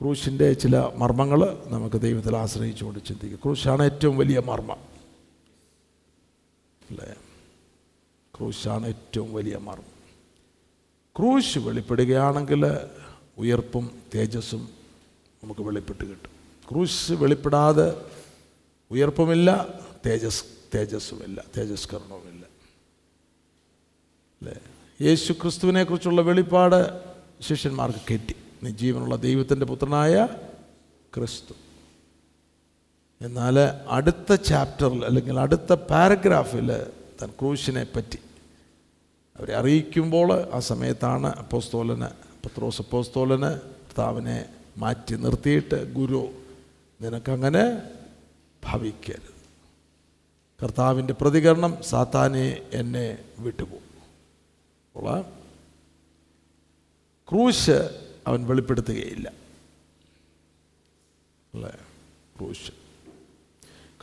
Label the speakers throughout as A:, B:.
A: ക്രൂശിന്റെ ചില മർമ്മങ്ങൾ നമുക്ക് ദൈവത്തിൽ ആശ്രയിച്ചുകൊണ്ട് ചിന്തിക്കുക. ക്രൂശാണ് ഏറ്റവും വലിയ മർമ്മം. അല്ലേ? ക്രൂശാണ് ഏറ്റവും വലിയ മർമ്മം. ക്രൂശ് വെളിപ്പെടുകയാണെങ്കിൽ ഉയർപ്പും തേജസ്സും നമുക്ക് വെളിപ്പെട്ട് കിട്ടും. ക്രൂശ് വെളിപ്പെടാതെ ഉയർപ്പുമില്ല തേജസ് തേജസ്സുമില്ല തേജസ്കരണവുമില്ല. അല്ലേ? യേശു ക്രിസ്തുവിനെക്കുറിച്ചുള്ള വെളിപ്പാട് ശിഷ്യന്മാർക്ക് കിട്ടി. ജീവനുള്ള ദൈവത്തിന്റെ പുത്രനായ ക്രിസ്തു. എന്നാൽ അടുത്ത ചാപ്റ്ററിൽ അല്ലെങ്കിൽ അടുത്ത പാരഗ്രാഫിൽ തൻ ക്രൂശിനെ പറ്റി അവരെ അറിയിക്കുമ്പോൾ ആ സമയത്താണ് അപ്പോസ്തോലന് പത്രോസ് അപ്പോസ്തോലന് കർത്താവിനെ മാറ്റി നിർത്തിയിട്ട് ഗുരു നിനക്കങ്ങനെ ഭവിക്കരുത്. കർത്താവിന്റെ പ്രതികരണം സാത്താനെ എന്നെ വിട്ടുപോകും. ക്രൂശ് അവൻ വെളിപ്പെടുത്തുകയില്ല. അല്ലേ? ക്രൂശ്.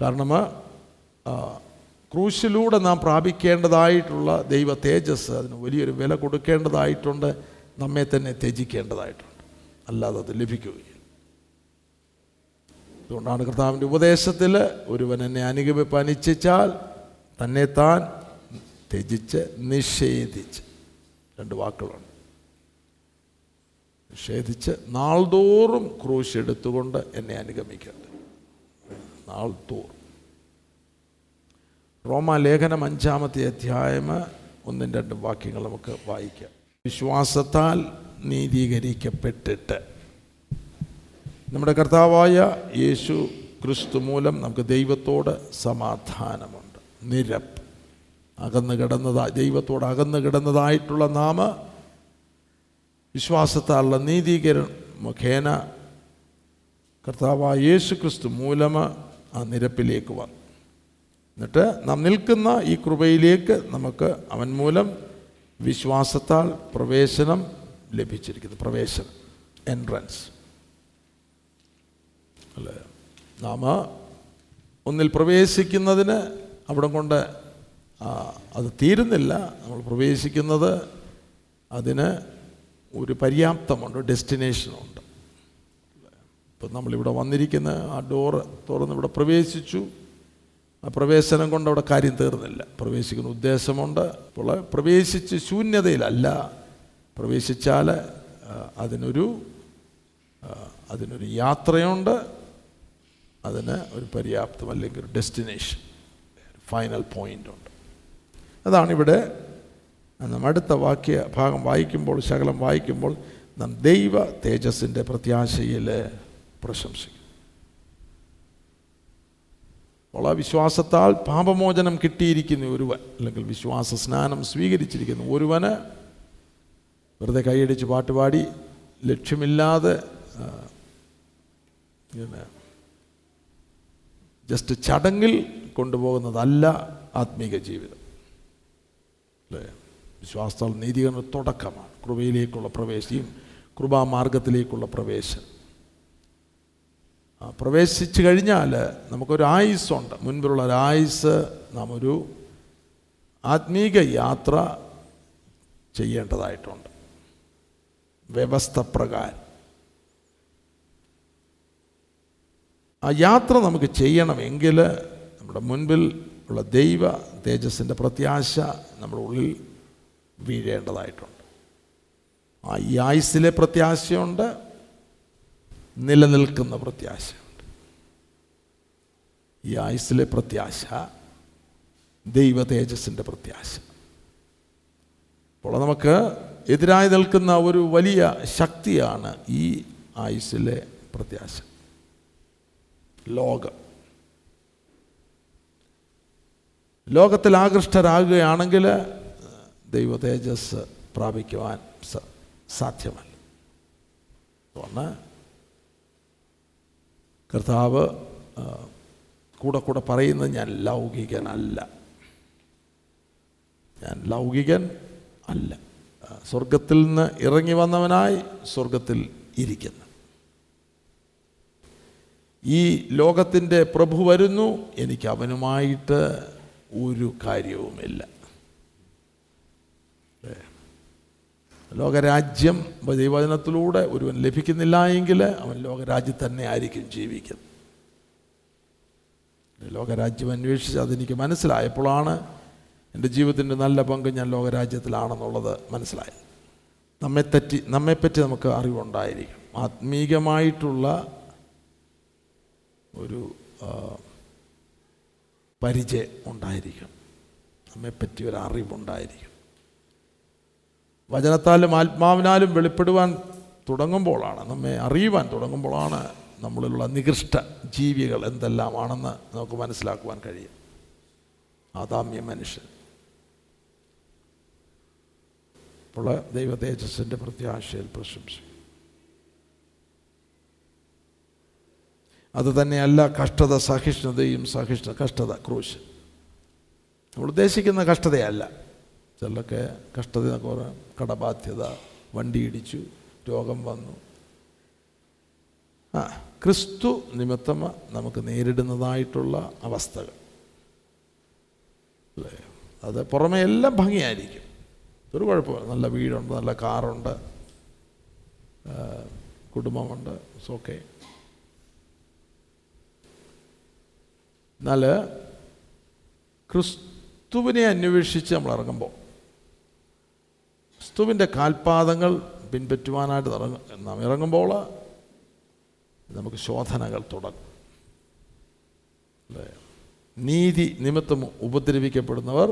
A: കാരണം ക്രൂശിലൂടെ നാം പ്രാപിക്കേണ്ടതായിട്ടുള്ള ദൈവ തേജസ് അതിന് വലിയൊരു വില കൊടുക്കേണ്ടതായിട്ടുണ്ട്. നമ്മെ തന്നെ ത്യജിക്കേണ്ടതായിട്ടുണ്ട്. അല്ലാതെ അത് ലഭിക്കുകയില്ല. അതുകൊണ്ടാണ് കർത്താവിന്റെ ഉപദേശത്തിൽ ഒരുവൻ എന്നെ അനുഗമിപ്പ് അനിശ്ചിച്ചാൽ തന്നെ താൻ ത്യജിച്ച് നിഷേധിച്ച്. രണ്ട് വാക്കുകളുണ്ട്. നിഷേധിച്ച് നാൾതോറും ക്രൂശ് എടുത്തുകൊണ്ട് എന്നെ അനുഗമിക്കേണ്ടത് നാൾതോറും. റോമ ലേഖനം അഞ്ചാമത്തെ അധ്യായം ഒന്നും രണ്ടും വാക്യങ്ങൾ നമുക്ക് വായിക്കാം. വിശ്വാസത്താൽ നീതീകരിക്കപ്പെട്ടിട്ട്. നമ്മുടെ കർത്താവായ യേശു ക്രിസ്തു മൂലം നമുക്ക് ദൈവത്തോട് സമാധാനമുണ്ട്. നിരപ്പ്. അകന്നു കിടന്നതാ ദൈവത്തോട് അകന്നു കിടന്നതായിട്ടുള്ള നാമ വിശ്വാസത്താലുള്ള നീതീകരണം മുഖേന കർത്താവായ യേശു ക്രിസ്തു മൂലമ ആ നിരപ്പിലേക്ക് വന്നു. എന്നിട്ട് നാം നിൽക്കുന്ന ഈ കൃപയിലേക്ക് നമുക്ക് അവൻ മൂലം വിശ്വാസത്താൽ പ്രവേശനം ലഭിച്ചിരിക്കുന്നു. പ്രവേശനം എൻട്രൻസ് അല്ലേ? നാം ഒന്നിൽ പ്രവേശിക്കുന്നതിന് അവിടെ കൊണ്ട് അത് തീരുന്നില്ല. നമ്മൾ പ്രവേശിക്കുന്നത് അതിന് ഒരു പര്യാപ്തമുണ്ട് ഡെസ്റ്റിനേഷനുണ്ട്. ഇപ്പം നമ്മളിവിടെ വന്നിരിക്കുന്ന ആ ഡോറ് തുറന്ന് ഇവിടെ പ്രവേശിച്ചു. ആ പ്രവേശനം കൊണ്ട് അവിടെ കാര്യം തീർന്നില്ല. പ്രവേശിക്കുന്ന ഉദ്ദേശമുണ്ട്. അപ്പോൾ പ്രവേശിച്ച് ശൂന്യതയിലല്ല. പ്രവേശിച്ചാൽ അതിനൊരു അതിനൊരു യാത്രയുണ്ട്. അതിന് ഒരു പര്യാപ്തം അല്ലെങ്കിൽ ഒരു ഡെസ്റ്റിനേഷൻ ഫൈനൽ പോയിന്റ് ഉണ്ട് അതാണ് ഇവിടെ നാം അടുത്ത വാക്യ ഭാഗം വായിക്കുമ്പോൾ ശകലം വായിക്കുമ്പോൾ നാം ദൈവ തേജസ്സിന്റെ പ്രത്യാശയിൽ പ്രശംസിക്കും. ആ വിശ്വാസത്താൽ പാപമോചനം കിട്ടിയിരിക്കുന്ന ഒരുവൻ അല്ലെങ്കിൽ വിശ്വാസ സ്നാനം സ്വീകരിച്ചിരിക്കുന്ന ഒരുവന് വെറുതെ കൈയടിച്ച് പാട്ടുപാടി ലക്ഷ്യമില്ലാതെ ജസ്റ്റ് ചടങ്ങിൽ കൊണ്ടുപോകുന്നതല്ല ആത്മീക ജീവിതം. അല്ലേ? വിശ്വാസത്താൽ നീതീകരണ തുടക്കമാണ്. കൃപയിലേക്കുള്ള പ്രവേശിയും കൃപാമാർഗത്തിലേക്കുള്ള പ്രവേശനം. പ്രവേശിച്ചു കഴിഞ്ഞാൽ നമുക്കൊരു ആയുസ്സുണ്ട്. മുൻപിലുള്ള ഒരു ആയുസ് നാം ഒരു ആത്മീക യാത്ര ചെയ്യേണ്ടതായിട്ടുണ്ട്. വ്യവസ്ഥ പ്രകാരം. ആ യാത്ര നമുക്ക് ചെയ്യണമെങ്കിൽ നമ്മുടെ മുൻപിൽ ഉള്ള ദൈവ തേജസ്സിന്റെ പ്രത്യാശ നമ്മുടെ ഉള്ളിൽ വീഴേണ്ടതായിട്ടുണ്ട്. ആ ഈ ആയുസ്സിലെ പ്രത്യാശയുണ്ട് നിലനിൽക്കുന്ന പ്രത്യാശയുണ്ട്. ഈ ആയുസ്സിലെ പ്രത്യാശ ദൈവ തേജസ്സിന്റെ പ്രത്യാശ. അപ്പോൾ നമുക്ക് എതിരായി നിൽക്കുന്ന ഒരു വലിയ ശക്തിയാണ് ഈ ആയുസ്സിലെ പ്രത്യാശ. ലോകം. ലോകത്തിൽ ആകൃഷ്ടരാകുകയാണെങ്കിൽ ദൈവ തേജസ് പ്രാപിക്കുവാൻ സാധ്യമല്ല. അതുകൊണ്ട് കർത്താവ് കൂടെ കൂടെ പറയുന്നത് ഞാൻ ലൗകികനല്ല. ഞാൻ ലൗകികൻ അല്ല. സ്വർഗത്തിൽ നിന്ന് ഇറങ്ങി വന്നവനായി സ്വർഗത്തിൽ ഇരിക്കുന്നു. ഈ ലോകത്തിന്റെ പ്രഭു വരുന്നു എനിക്ക് അവനുമായിട്ട് ഒരു കാര്യവുമില്ല. ലോകരാജ്യം ദൈവവചനത്തിലൂടെ ഒരുവൻ ലഭിക്കുന്നില്ല എങ്കിൽ അവൻ ലോകരാജ്യം തന്നെ ആയിരിക്കും ജീവിക്കുന്നത് ലോകരാജ്യം അന്വേഷിച്ച് അതെനിക്ക് മനസ്സിലായപ്പോഴാണ് എന്റെ ജീവിതത്തിന്റെ നല്ല പങ്ക് ഞാൻ ലോകരാജ്യത്തിലാണെന്നുള്ളത് മനസ്സിലായത്. നമ്മെ തെറ്റി നമ്മെപ്പറ്റി നമുക്ക് അറിവുണ്ടായിരിക്കും. ആത്മീകമായിട്ടുള്ള ഒരു പരിചയം ഉണ്ടായിരിക്കും. നമ്മെപ്പറ്റി ഒരു അറിവുണ്ടായിരിക്കും. വചനത്താലും ആത്മാവിനാലും വെളിപ്പെടുവാൻ തുടങ്ങുമ്പോഴാണ് നമ്മെ അറിയുവാൻ തുടങ്ങുമ്പോഴാണ് നമ്മളിലുള്ള നികൃഷ്ട ജീവികൾ എന്തെല്ലാമാണെന്ന് നമുക്ക് മനസ്സിലാക്കുവാൻ കഴിയും ആദാമ്യ മനുഷ്യൻ. ഇപ്പോൾ ദൈവ തേജസ്സിന്റെ പ്രത്യാശയിൽ പ്രശംസിക്കും. അത് തന്നെയല്ല കഷ്ടത സഹിഷ്ണുതയും സഹിഷ്ണു കഷ്ടത ക്രൂശ്. നമ്മൾ ഉദ്ദേശിക്കുന്ന കഷ്ടതയല്ല. ചിലർക്ക് കഷ്ടത കുറേ കടബാധ്യത വണ്ടി ഇടിച്ചു രോഗം വന്നു. ആ ക്രിസ്തു നിമിത്തം നമുക്ക് നേരിടുന്നതായിട്ടുള്ള അവസ്ഥകൾ. അല്ലേ? അത് പുറമെ എല്ലാം ഭംഗിയായിരിക്കും. ഒരു കുഴപ്പമില്ല. നല്ല വീടുണ്ട് നല്ല കാറുണ്ട് കുടുംബമുണ്ട് കുടുംബമുണ്ട് ഓക്കെ എന്നാൽ ക്രിസ്തുവിനെ അന്വേഷിച്ച് നമ്മൾ ഇറങ്ങുമ്പോൾ ക്രിസ്തുവിന്റെ കാൽപാദങ്ങൾ പിൻപറ്റുവാനായിട്ട് ഇറങ്ങും നാം ഇറങ്ങുമ്പോൾ നമുക്ക് ശോധനകൾ തുടങ്ങും. അല്ലേ? നീതി നിമിത്തം ഉപദ്രവിക്കപ്പെടുന്നവർ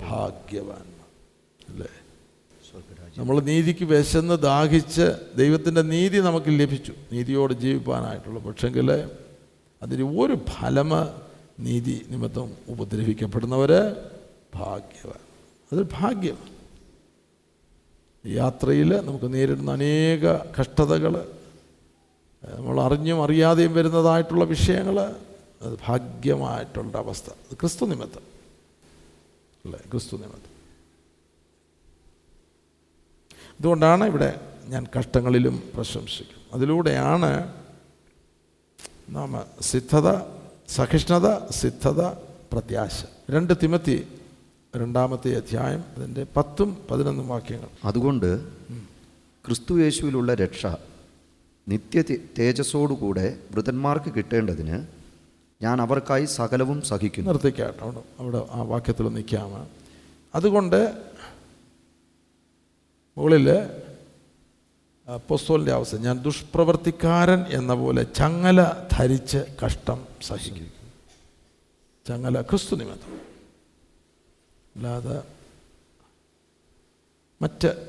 A: ഭാഗ്യവാൻ. അല്ലേ? നമ്മൾ നീതിക്ക് വിശന്ന് ദാഹിച്ച് ദൈവത്തിന്റെ നീതി നമുക്ക് ലഭിച്ചു. നീതിയോട് ജീവിപ്പാനായിട്ടുള്ള പക്ഷെങ്കിൽ അതിന് ഒരു ഫലം നീതി നിമിത്തം ഉപദ്രവിക്കപ്പെടുന്നവർ ഭാഗ്യവാൻ. അതൊരു ഭാഗ്യം യാത്രയിൽ നമുക്ക് നേരിടുന്ന അനേക കഷ്ടതകൾ നമ്മൾ അറിഞ്ഞും അറിയാതെയും വരുന്നതായിട്ടുള്ള വിഷയങ്ങൾ അത് ഭാഗ്യമായിട്ടുള്ള അവസ്ഥ. ക്രിസ്തു നിമിത്തം. അല്ലേ? ക്രിസ്തു നിമിത്തം. അതുകൊണ്ടാണ് ഇവിടെ ഞാൻ കഷ്ടങ്ങളിലും പ്രശംസിക്കും. അതിലൂടെയാണ് നാം സിദ്ധത സഹിഷ്ണുത സിദ്ധത പ്രത്യാശ. രണ്ട് തിമത്തി രണ്ടാമത്തെ അധ്യായം അതിന്റെ പത്തും പതിനൊന്നും വാക്യങ്ങൾ.
B: അതുകൊണ്ട് ക്രിസ്തു യേശുവിലുള്ള രക്ഷ നിത്യ തേജസ്സോടുകൂടെ വൃതന്മാർക്ക് കിട്ടേണ്ടതിന് ഞാൻ അവർക്കായി സകലവും സഹിക്കുന്നു.
A: നിർത്തിക്കാട്ടോ. അവിടെ അവിടെ ആ വാക്യത്തിൽ നിൽക്കാമ. അതുകൊണ്ട് മുകളിൽ പൊസ്തോലിന്റെ അവസ്ഥ ഞാൻ ദുഷ്പ്രവർത്തിക്കാരൻ എന്ന പോലെ ചങ്ങല ധരിച്ച് കഷ്ടം സഹിക്കും. ചങ്ങല ക്രിസ്തു നിമിത്തം. അല്ലാതെ മറ്റ്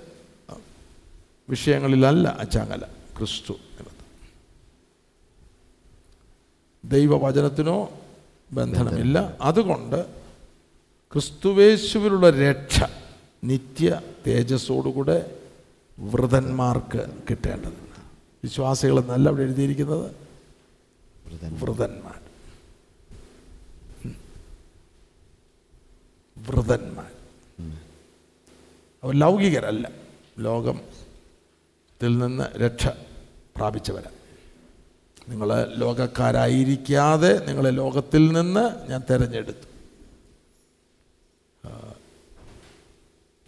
A: വിഷയങ്ങളിലല്ല അച്ചാങ്ങല ക്രിസ്തു എന്നത്. ദൈവവചനത്തിനോ ബന്ധനമില്ല. അതുകൊണ്ട് ക്രിസ്തുവേശുവിലുള്ള രക്ഷ നിത്യ തേജസ്സോടുകൂടെ വ്രതന്മാർക്ക് കിട്ടേണ്ടതുണ്ട് വിശ്വാസികളെന്നല്ല അവിടെ എഴുതിയിരിക്കുന്നത്? വൃതന്മാർ. വൃതന്മാർ. അവർ ലൗകികരല്ല. ലോകത്തിൽ നിന്ന് രക്ഷ പ്രാപിച്ചവരാണ് നിങ്ങൾ ലോകക്കാരായിരിക്കാതെ നിങ്ങളെ ലോകത്തിൽ നിന്ന് ഞാൻ തിരഞ്ഞെടുത്തു.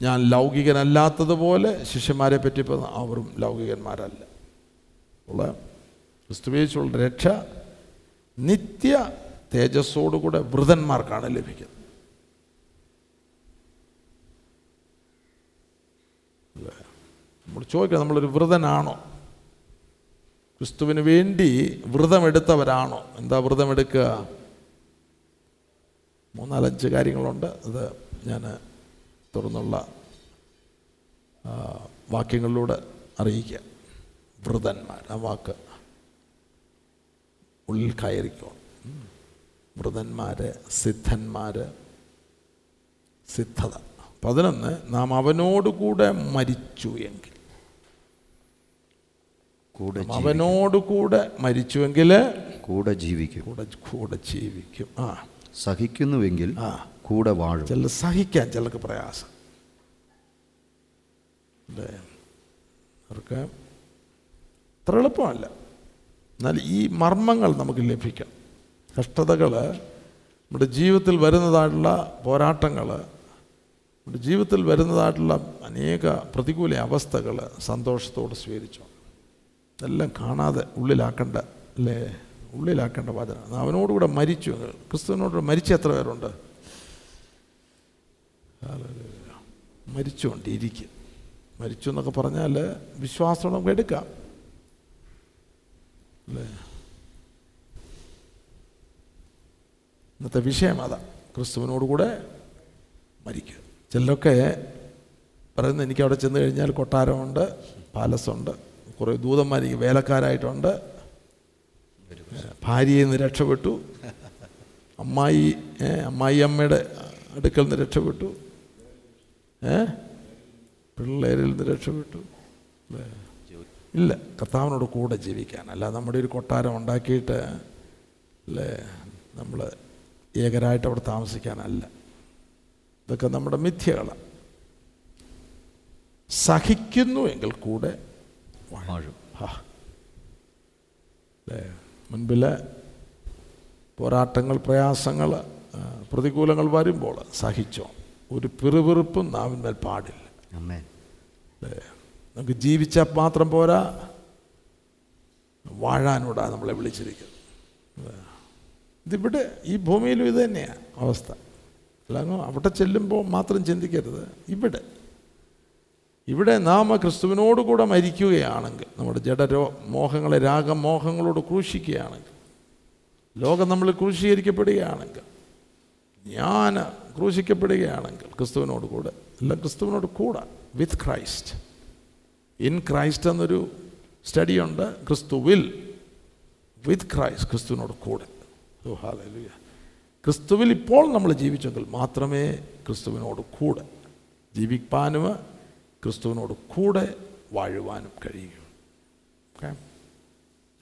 A: ഞാൻ ലൗകികനല്ലാത്തതുപോലെ ശിഷ്യന്മാരെ പറ്റി ഇപ്പോൾ അവരും ലൗകികന്മാരല്ല. ഉള്ള ക്രിസ്തുവേശുള്ള രക്ഷ നിത്യ തേജസ്സോടുകൂടെ വൃതന്മാർക്കാണ് ലഭിക്കുന്നത്. നമ്മൾ ചോദിക്കണം നമ്മളൊരു വ്രതനാണോ ക്രിസ്തുവിന് വേണ്ടി വ്രതമെടുത്തവരാണോ? എന്താ വ്രതമെടുക്കുക? മൂന്നാലഞ്ച് കാര്യങ്ങളുണ്ട്. അത് ഞാൻ തുറന്നുള്ള വാക്യങ്ങളിലൂടെ അറിയിക്കുക വ്രതന്മാർ ആ വാക്ക് ഉള്ളിൽ കയറിക്കോ. വ്രതന്മാർ സിദ്ധന്മാർ സിദ്ധത. പതിനൊന്ന് നാം അവനോടുകൂടെ മരിച്ചു എങ്കിൽ.
B: കൂടെ
A: അവനോട് അവനോടുകൂടെ മരിച്ചുവെങ്കിൽ
B: കൂടെ ജീവിക്കും.
A: കൂടെ കൂടെ ജീവിക്കും. ആ.
B: സഹിക്കുന്നുവെങ്കിൽ
A: ആ.
B: കൂടെ വാഴും.
A: ചില സഹിക്കാൻ ചിലർക്ക് പ്രയാസം. അല്ലേ അവർക്ക് അത്ര എളുപ്പമല്ല. എന്നാൽ ഈ മർമ്മങ്ങൾ നമുക്ക് ലഭിക്കണം. കഷ്ടതകൾ നമ്മുടെ ജീവിതത്തിൽ വരുന്നതായിട്ടുള്ള പോരാട്ടങ്ങൾ നമ്മുടെ ജീവിതത്തിൽ വരുന്നതായിട്ടുള്ള അനേക പ്രതികൂല അവസ്ഥകൾ സന്തോഷത്തോടെ സ്വീകരിച്ചു ഇതെല്ലാം കാണാതെ ഉള്ളിലാക്കേണ്ട അല്ലേ? ഉള്ളിലാക്കേണ്ട വചനം. അവനോടുകൂടെ മരിച്ചു. ക്രിസ്തുവിനോട് മരിച്ച എത്ര പേരുണ്ട്? മരിച്ചുകൊണ്ട് മരിച്ചുകൊണ്ടിരിക്കും. മരിച്ചു എന്നൊക്കെ പറഞ്ഞാൽ വിശ്വാസം നമുക്ക് എടുക്കാം. അല്ലേ? ഇന്നത്തെ വിഷയം അതാ. ക്രിസ്തുവിനോടുകൂടെ മരിക്കുക. ചിലരൊക്കെ പറയുന്നത് എനിക്ക് അവിടെ ചെന്ന് കഴിഞ്ഞാൽ കൊട്ടാരമുണ്ട് പാലസുണ്ട്. കുറേ ദൂതന്മാർ എനിക്ക് വേലക്കാരായിട്ടുണ്ട്. ഭാര്യയിൽ നിന്ന് രക്ഷപ്പെട്ടു. അമ്മായി അമ്മായി അമ്മയുടെ അടുക്കൽ നിന്ന് രക്ഷപ്പെട്ടു. ഏ പിള്ളേരിൽ നിന്ന് രക്ഷപ്പെട്ടു? ഇല്ല കർത്താവിനോട് കൂടെ ജീവിക്കാൻ. അല്ല നമ്മുടെ ഒരു കൊട്ടാരം ഉണ്ടാക്കിയിട്ട് അല്ലേ നമ്മൾ ഏകരായിട്ട് അവിടെ താമസിക്കാനല്ല. ഇതൊക്കെ നമ്മുടെ മിഥ്യകളാണ് സഹിക്കുന്നു എങ്കിൽ കൂടെ
B: വാഴും.
A: അല്ലേ മുൻപിലെ പോരാട്ടങ്ങൾ പ്രയാസങ്ങൾ പ്രതികൂലങ്ങൾ വരുമ്പോൾ സഹിച്ചോ? ഒരു പിറുപിറുപ്പും നാവിന്മേൽ പാടില്ല. അല്ലേ നമുക്ക് ജീവിച്ചാൽ മാത്രം പോരാ വാഴാനൂടാ നമ്മളെ വിളിച്ചിരിക്കുന്നത്? ഇതിവിടെ ഈ ഭൂമിയിലും ഇത് തന്നെയാണ് അവസ്ഥ. അല്ലാങ്ങോ അവിടെ ചെല്ലുമ്പോൾ മാത്രം ചിന്തിക്കരുത്. ഇവിടെ ഇവിടെ നാം ക്രിസ്തുവിനോടുകൂടെ മരിക്കുകയാണെങ്കിൽ നമ്മുടെ ജഡരോ മോഹങ്ങളെ രാഗമോഹങ്ങളോട് ക്രൂശിക്കുകയാണെങ്കിൽ ലോകം നമ്മൾ ക്രൂശീകരിക്കപ്പെടുകയാണെങ്കിൽ ഞാൻ ക്രൂശിക്കപ്പെടുകയാണെങ്കിൽ ക്രിസ്തുവിനോട് കൂടെ അല്ല ക്രിസ്തുവിനോട് കൂടെ വിത്ത് ക്രൈസ്റ്റ് ഇൻ ക്രൈസ്റ്റ് എന്നൊരു സ്റ്റഡിയുണ്ട് ക്രിസ്തുവിൽ വിത്ത് ക്രൈസ്റ്റ് ക്രിസ്തുവിനോട് കൂടെ. ക്രിസ്തുവിൽ ഇപ്പോൾ നമ്മൾ ജീവിച്ചെങ്കിൽ മാത്രമേ ക്രിസ്തുവിനോട് കൂടെ ജീവിപ്പാനും ക്രിസ്തുവിനോട് കൂടെ വാഴുവാനും കഴിയുകയുള്ളൂ ഓക്കെ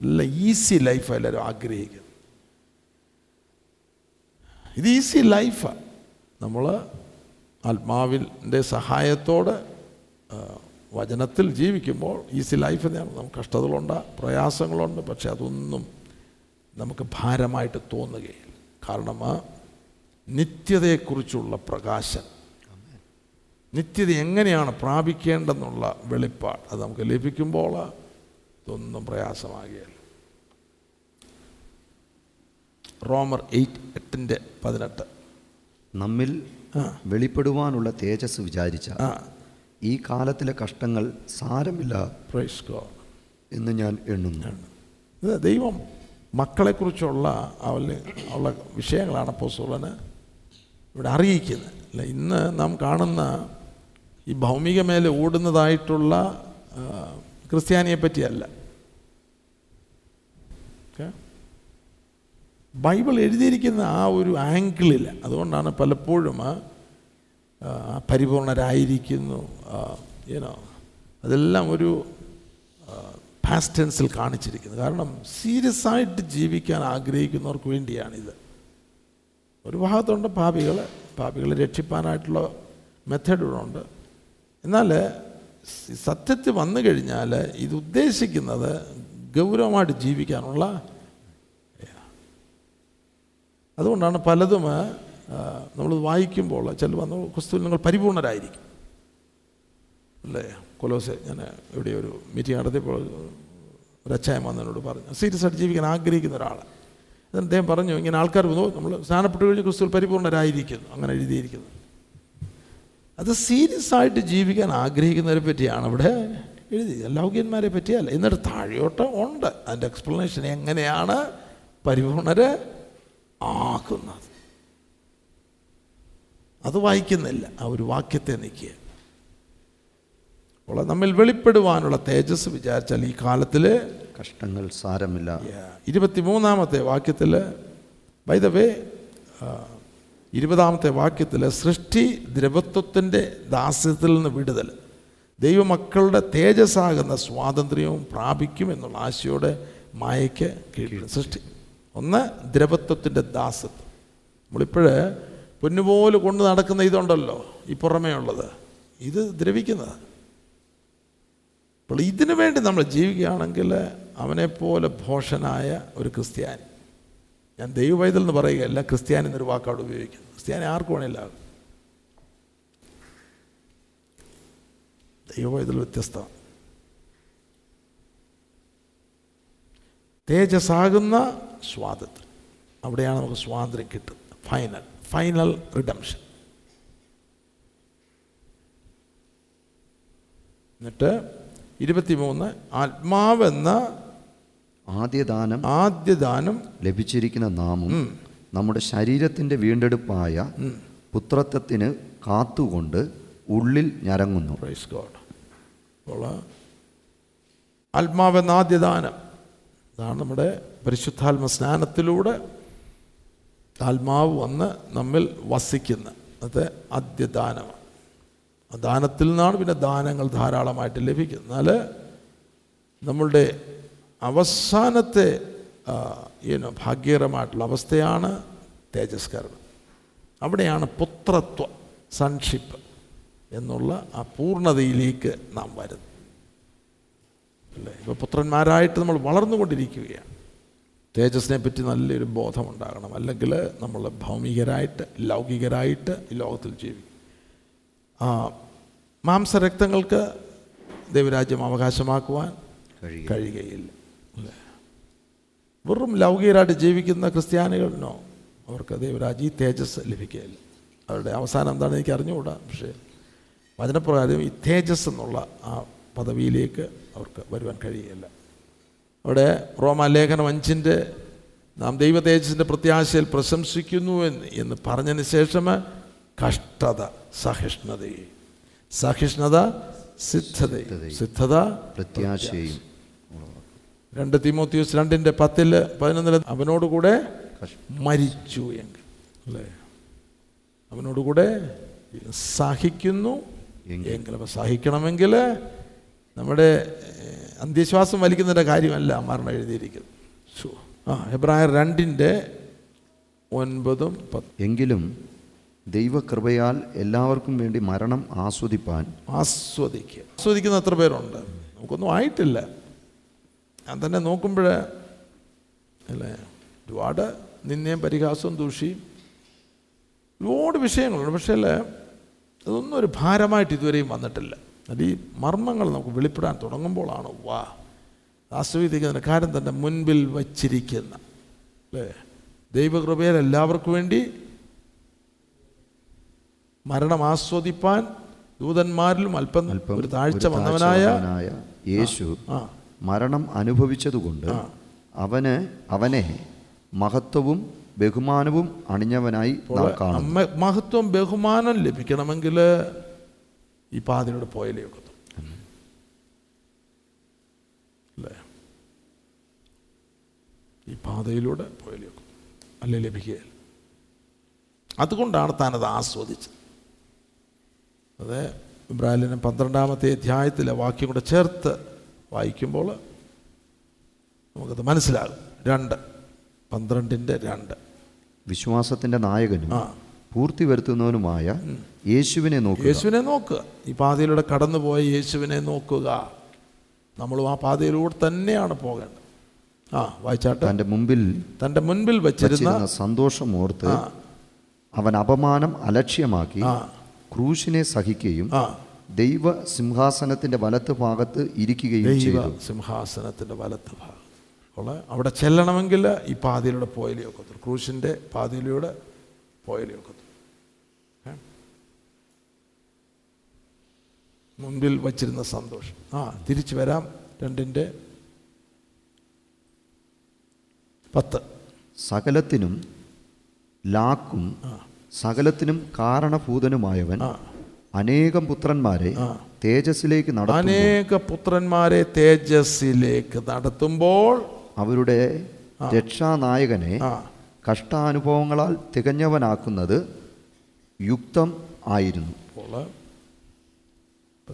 A: നല്ല ഈസി ലൈഫ് എല്ലാവരും ആഗ്രഹിക്കുന്നു ഇത് ഈസി ലൈഫാണ് നമ്മൾ ആത്മാവിന്റെ സഹായത്തോടെ വചനത്തിൽ ജീവിക്കുമ്പോൾ ഈസി ലൈഫ് തന്നെയാണ് നമുക്ക് കഷ്ടതകളുണ്ട് പ്രയാസങ്ങളുണ്ട് പക്ഷെ അതൊന്നും നമുക്ക് ഭാരമായിട്ട് തോന്നുകയില്ല. കാരണം നിത്യതയെക്കുറിച്ചുള്ള പ്രകാശം നിത്യത എങ്ങനെയാണ് പ്രാപിക്കേണ്ടെന്നുള്ള വെളിപ്പാട്? അത് നമുക്ക് ലഭിക്കുമ്പോൾ ഇതൊന്നും പ്രയാസമാകുകയില്ല റോമർ എയ്റ്റ് എട്ടിന്റെ പതിനെട്ട്.
B: നമ്മിൽ. വെളിപ്പെടുവാനുള്ള തേജസ് വിചാരിച്ച ഈ കാലത്തിലെ കഷ്ടങ്ങൾ സാരമില്ല എന്ന് ഞാൻ എണ്ണുന്നു.
A: ഇത് ദൈവം മക്കളെക്കുറിച്ചുള്ള അവൽ ഉള്ള വിഷയങ്ങളാണ് അപ്പോസ്തലന് ഇവിടെ അറിയിക്കുന്നത്. അല്ല ഇന്ന് നാം കാണുന്ന ഈ ഭൗമിക മേലെ ഓടുന്നതായിട്ടുള്ള ക്രിസ്ത്യാനിയെ പറ്റിയല്ല. ബൈബിൾ എഴുതിയിരിക്കുന്ന ആ ഒരു ആംഗിളിൽ അതുകൊണ്ടാണ് പലപ്പോഴും പരിപൂർണരായിരിക്കുന്നു യുനോ അതെല്ലാം ഒരു ഫാസ്റ്റൻസിൽ കാണിച്ചിരിക്കുന്നത്. കാരണം സീരിയസ് ആയിട്ട് ജീവിക്കാൻ ആഗ്രഹിക്കുന്നവർക്ക് വേണ്ടിയാണിത്. ഒരു ഭാഗത്തുണ്ട് പാപികൾ പാപികളെ രക്ഷിപ്പാനായിട്ടുള്ള മെത്തേഡുകളുണ്ട് എന്നാൽ സത്യത്തിൽ വന്നു കഴിഞ്ഞാൽ ഇത് ഉദ്ദേശിക്കുന്നത് ഗൗരവമായിട്ട് ജീവിക്കാനുള്ള അതുകൊണ്ടാണ് പലതും നമ്മൾ വായിക്കുമ്പോൾ ചില വന്ന് ക്രിസ്തുവിൽ നിങ്ങൾ പരിപൂർണരായിരിക്കും. അല്ലേ? കൊലോസെ ഞാൻ ഇവിടെ ഒരു മീറ്റിംഗ് നടത്തിയപ്പോൾ ഒരു അച്ചായം വന്നതിനോട് പറഞ്ഞു സീരിയസ് ആയിട്ട് ജീവിക്കാൻ ആഗ്രഹിക്കുന്ന ഒരാൾ അദ്ദേഹം പറഞ്ഞു ഇങ്ങനെ ആൾക്കാർ നമ്മൾ സ്നാനപ്പെട്ട് കഴിഞ്ഞ് ക്രിസ്തുവിൽ പരിപൂർണരായിരിക്കുന്നു. അങ്ങനെ എഴുതിയിരിക്കുന്നു. അത് സീരിയസ് ആയിട്ട് ജീവിക്കാൻ ആഗ്രഹിക്കുന്നവരെ പറ്റിയാണ് ഇവിടെ എഴുതി. ലൗകികന്മാരെ പറ്റിയല്ല. എന്നിട്ട് താഴെയോട്ട് ഉണ്ട്. അതിന്റെ എക്സ്പ്ലനേഷൻ എങ്ങനെയാണ് പരിപൂർണരെ ആക്കുന്നത്. അത് വായിക്കുന്നില്ല. ആ ഒരു വാക്യത്തെ നിൽക്കുക അപ്പോൾ നമ്മിൽ വെളിപ്പെടുവാനുള്ള തേജസ് വിചാരിച്ചാൽ ഈ കാലത്തിൽ
B: കഷ്ടങ്ങൾ സാരമില്ല.
A: ഇരുപത്തിമൂന്നാമത്തെ വാക്യത്തിൽ വൈദവേ ഇരുപതാമത്തെ വാക്യത്തിൽ സൃഷ്ടി ദ്രവത്വത്തിന്റെ ദാസ്യത്തിൽ നിന്ന് വിടുതൽ. ദൈവമക്കളുടെ തേജസ്സാകുന്ന സ്വാതന്ത്ര്യവും പ്രാപിക്കും എന്നുള്ള ആശയോടെ മായയ്ക്ക് കീഴിൽ സൃഷ്ടി. ഒന്ന് ദ്രവത്വത്തിന്റെ ദാസത്വം നമ്മളിപ്പോഴ് പൊന്നുപോലെ കൊണ്ട് നടക്കുന്ന ഇതുണ്ടല്ലോ ഈ പുറമേ ഉള്ളത്. ഇത് ദ്രവിക്കുന്നത്. അപ്പോൾ ഇതിനു വേണ്ടി നമ്മൾ ജീവിക്കുകയാണെങ്കിൽ അവനെപ്പോലെ ഭോഷനായ ഒരു ക്രിസ്ത്യാനി ഞാൻ ദൈവവൈതൽ എന്ന് പറയുകയല്ല ക്രിസ്ത്യാനി എന്നൊരു വാക്കവിടെ ഉപയോഗിക്കുന്നു. ക്രിസ്ത്യാനി ആർക്കും വേണമില്ല. ദൈവവൈതൽ വ്യത്യസ്തമാണ് തേജസ്സാകുന്ന സ്വാതന്ത്ര്യം. അവിടെയാണ് നമുക്ക് സ്വാതന്ത്ര്യം കിട്ടുന്നത്. ഫൈനൽ ഫൈനൽ റിഡംഷൻ എന്നിട്ട് ഇരുപത്തിമൂന്ന് ആത്മാവെന്ന
B: ആദ്യദാനം
A: ആദ്യദാനം
B: ലഭിച്ചിരിക്കുന്ന നാമം നമ്മുടെ ശരീരത്തിന്റെ വീണ്ടെടുപ്പായ പുത്രത്വത്തിന് കാത്തുകൊണ്ട് ഉള്ളിൽ ഞരങ്ങുന്നു.
A: പ്രൈസ് ഗോഡ് അപ്പോൾ ആത്മാവെന്ന ആദ്യദാനം. ഇതാണ് നമ്മുടെ പരിശുദ്ധാത്മ സ്നാനത്തിലൂടെ ആത്മാവ് വന്ന് നമ്മിൽ വസിക്കുന്ന അത് ആദ്യദാനമാണ്. ആ ദാനത്തിൽ നിന്നാണ് പിന്നെ ദാനങ്ങൾ ധാരാളമായിട്ട് ലഭിക്കുന്നത്. എന്നാൽ നമ്മളുടെ അവസാനത്തെ ഈനോ ഭാഗ്യകരമായിട്ടുള്ള അവസ്ഥയാണ് തേജസ്കരണം. അവിടെയാണ് പുത്രത്വ സൺഷിപ്പ് എന്നുള്ള ആ പൂർണതയിലേക്ക് നാം വരുന്നത്. അല്ലേ? ഇപ്പോൾ പുത്രന്മാരായിട്ട് നമ്മൾ വളർന്നുകൊണ്ടിരിക്കുകയാണ്. തേജസ്സിനെ പറ്റി നല്ലൊരു ബോധമുണ്ടാകണം. അല്ലെങ്കിൽ നമ്മൾ ഭൗമികരായിട്ട് ലൗകികരായിട്ട് ഈ ലോകത്തിൽ ജീവിക്കും. ആ മാംസരക്തങ്ങൾക്ക് ദൈവരാജ്യം അവകാശമാക്കുവാൻ
B: കഴിയുക
A: കഴിയുകയില്ല. വെറും ലൗകികരായിട്ട് ജീവിക്കുന്ന ക്രിസ്ത്യാനികളിനോ അവർക്ക് ദൈവരാജ് ഈ തേജസ് ലഭിക്കുകയില്ല. അവരുടെ അവസാനം എന്താണ് എനിക്ക് അറിഞ്ഞുകൂടാ? പക്ഷേ വചനപ്രകാരം ഈ തേജസ് എന്നുള്ള ആ പദവിയിലേക്ക് അവർക്ക് വരുവാൻ കഴിയുകയില്ല. അവിടെ റോമാലേഖനം അഞ്ചിന്റെ നാം ദൈവ തേജസ്സിന്റെ പ്രത്യാശയിൽ പ്രശംസിക്കുന്നു എന്ന് എന്ന് പറഞ്ഞതിന് ശേഷം കഷ്ടത സഹിഷ്ണുതയെ. സഹിഷ്ണുത സിദ്ധത സിദ്ധത
B: പ്രത്യാശയും
A: രണ്ട് തിമോത്തിയോസ് രണ്ടിന്റെ പത്തിൽ പതിനൊന്നിൽ അവനോടുകൂടെ മരിച്ചു എങ്കിൽ. അല്ലേ? അവനോടുകൂടെ സഹിക്കുന്നു എങ്കിൽ. അപ്പോൾ സഹിക്കണമെങ്കിൽ നമ്മുടെ അന്ത്യശ്വാസം വലിക്കുന്നതിന്റെ കാര്യമല്ല മരണം എഴുതിയിരിക്കുന്നത്. ശോ. ആ എബ്രായർ രണ്ടിന്റെ ഒൻപതും പത്ത്.
B: എങ്കിലും ദൈവകൃപയാൽ എല്ലാവർക്കും വേണ്ടി മരണം ആസ്വദിപ്പാൻ
A: ആസ്വദിക്കുക. ആസ്വദിക്കുന്ന എത്ര പേരുണ്ട്? നമുക്കൊന്നും ആയിട്ടില്ല. ഞാൻ തന്നെ നോക്കുമ്പോൾ അല്ലേ? ഒരുപാട് നിന്നെയും പരിഹാസവും ദൂഷിയും ഒരുപാട് വിഷയങ്ങളുണ്ട്. പക്ഷേ അല്ലേ? അതൊന്നും ഒരു ഭാരമായിട്ട് ഇതുവരെയും വന്നിട്ടില്ല. അത് ഈ മർമ്മങ്ങൾ നമുക്ക് വെളിപ്പെടാൻ തുടങ്ങുമ്പോഴാണ് വാ ആസ്വദിക്കുന്നതിന് കാര്യം തന്നെ മുൻപിൽ വച്ചിരിക്കുന്ന അല്ലേ? ദൈവകൃപയിൽ എല്ലാവർക്കും വേണ്ടി മരണം ആസ്വദിപ്പാൻ ദൂതന്മാരിലും അല്പം ഒരു താഴ്ച വന്നവനായ
B: യേശു
A: ആ
B: മരണം അനുഭവിച്ചതുകൊണ്ട് അവന് അവനെ മഹത്വവും ബഹുമാനവും അണിഞ്ഞവനായി
A: മഹത്വം ബഹുമാനം ലഭിക്കണമെങ്കിൽ ഈ പാതിനോട് പോയാലേ ഒക്കത്തു അല്ലേ? ഈ പാതയിലൂടെ പോയാലേ ഒക്കത്തു അല്ലേ ലഭിക്കുകയില്ല അതുകൊണ്ടാണ് താനത് ആസ്വദിച്ചത്. അത് ഇബ്രാഹിലിന് പന്ത്രണ്ടാമത്തെ അധ്യായത്തിലെ വാക്യം കൂടെ ചേർത്ത് വായിക്കുമ്പോൾ നമുക്കത് മനസ്സിലാകും. രണ്ട്. പന്ത്രണ്ടിന്റെ രണ്ട്.
B: വിശ്വാസത്തിന്റെ നായകനും
A: ആ.
B: പൂർത്തി വരുത്തുന്നവനുമായ യേശുവിനെ നോക്കുക.
A: യേശുവിനെ നോക്കുക. ഈ പാതയിലൂടെ കടന്നുപോയ യേശുവിനെ നോക്കുക. നമ്മളും ആ പാതയിലൂടെ തന്നെയാണ് പോകേണ്ടത്. ആ വായിച്ചാട്ടെ.
B: തന്റെ മുമ്പിൽ
A: തന്റെ മുൻപിൽ വച്ചിരുന്ന
B: സന്തോഷം ഓർത്ത് അവൻ അപമാനം അലക്ഷ്യമാക്കി ക്രൂശിനെ സഹിക്കുകയും ദൈവ സിംഹാസനത്തിന്റെ വലത്ത് ഭാഗത്ത് ഇരിക്കുകയും
A: ദൈവ സിംഹാസനത്തിന്റെ വലത്ത് ഭാഗം. അവിടെ ചെല്ലണമെങ്കിൽ ഈ പാതയിലൂടെ പോയാലേ ഒക്കത്തുള്ളൂ. ക്രൂശിന്റെ പാതയിലൂടെ പോയാലേ ഒക്കത്തുള്ളൂ? മുൻപിൽ വച്ചിരുന്ന സന്തോഷം. ആ തിരിച്ചു വരാം. രണ്ടിന്റെ പത്ത്.
B: സകലത്തിനും ലാക്കും സകലത്തിനും കാരണഭൂതനുമായവൻ. അനേകം പുത്രന്മാരെ തേജസ്സിലേക്ക്
A: അനേക പുത്രന്മാരെ തേജസ്സിലേക്ക് നടത്തുമ്പോൾ
B: അവരുടെ രക്ഷാനായകനെ കഷ്ടാനുഭവങ്ങളാൽ തികഞ്ഞവനാക്കുന്നത് യുക്തം ആയിരുന്നു.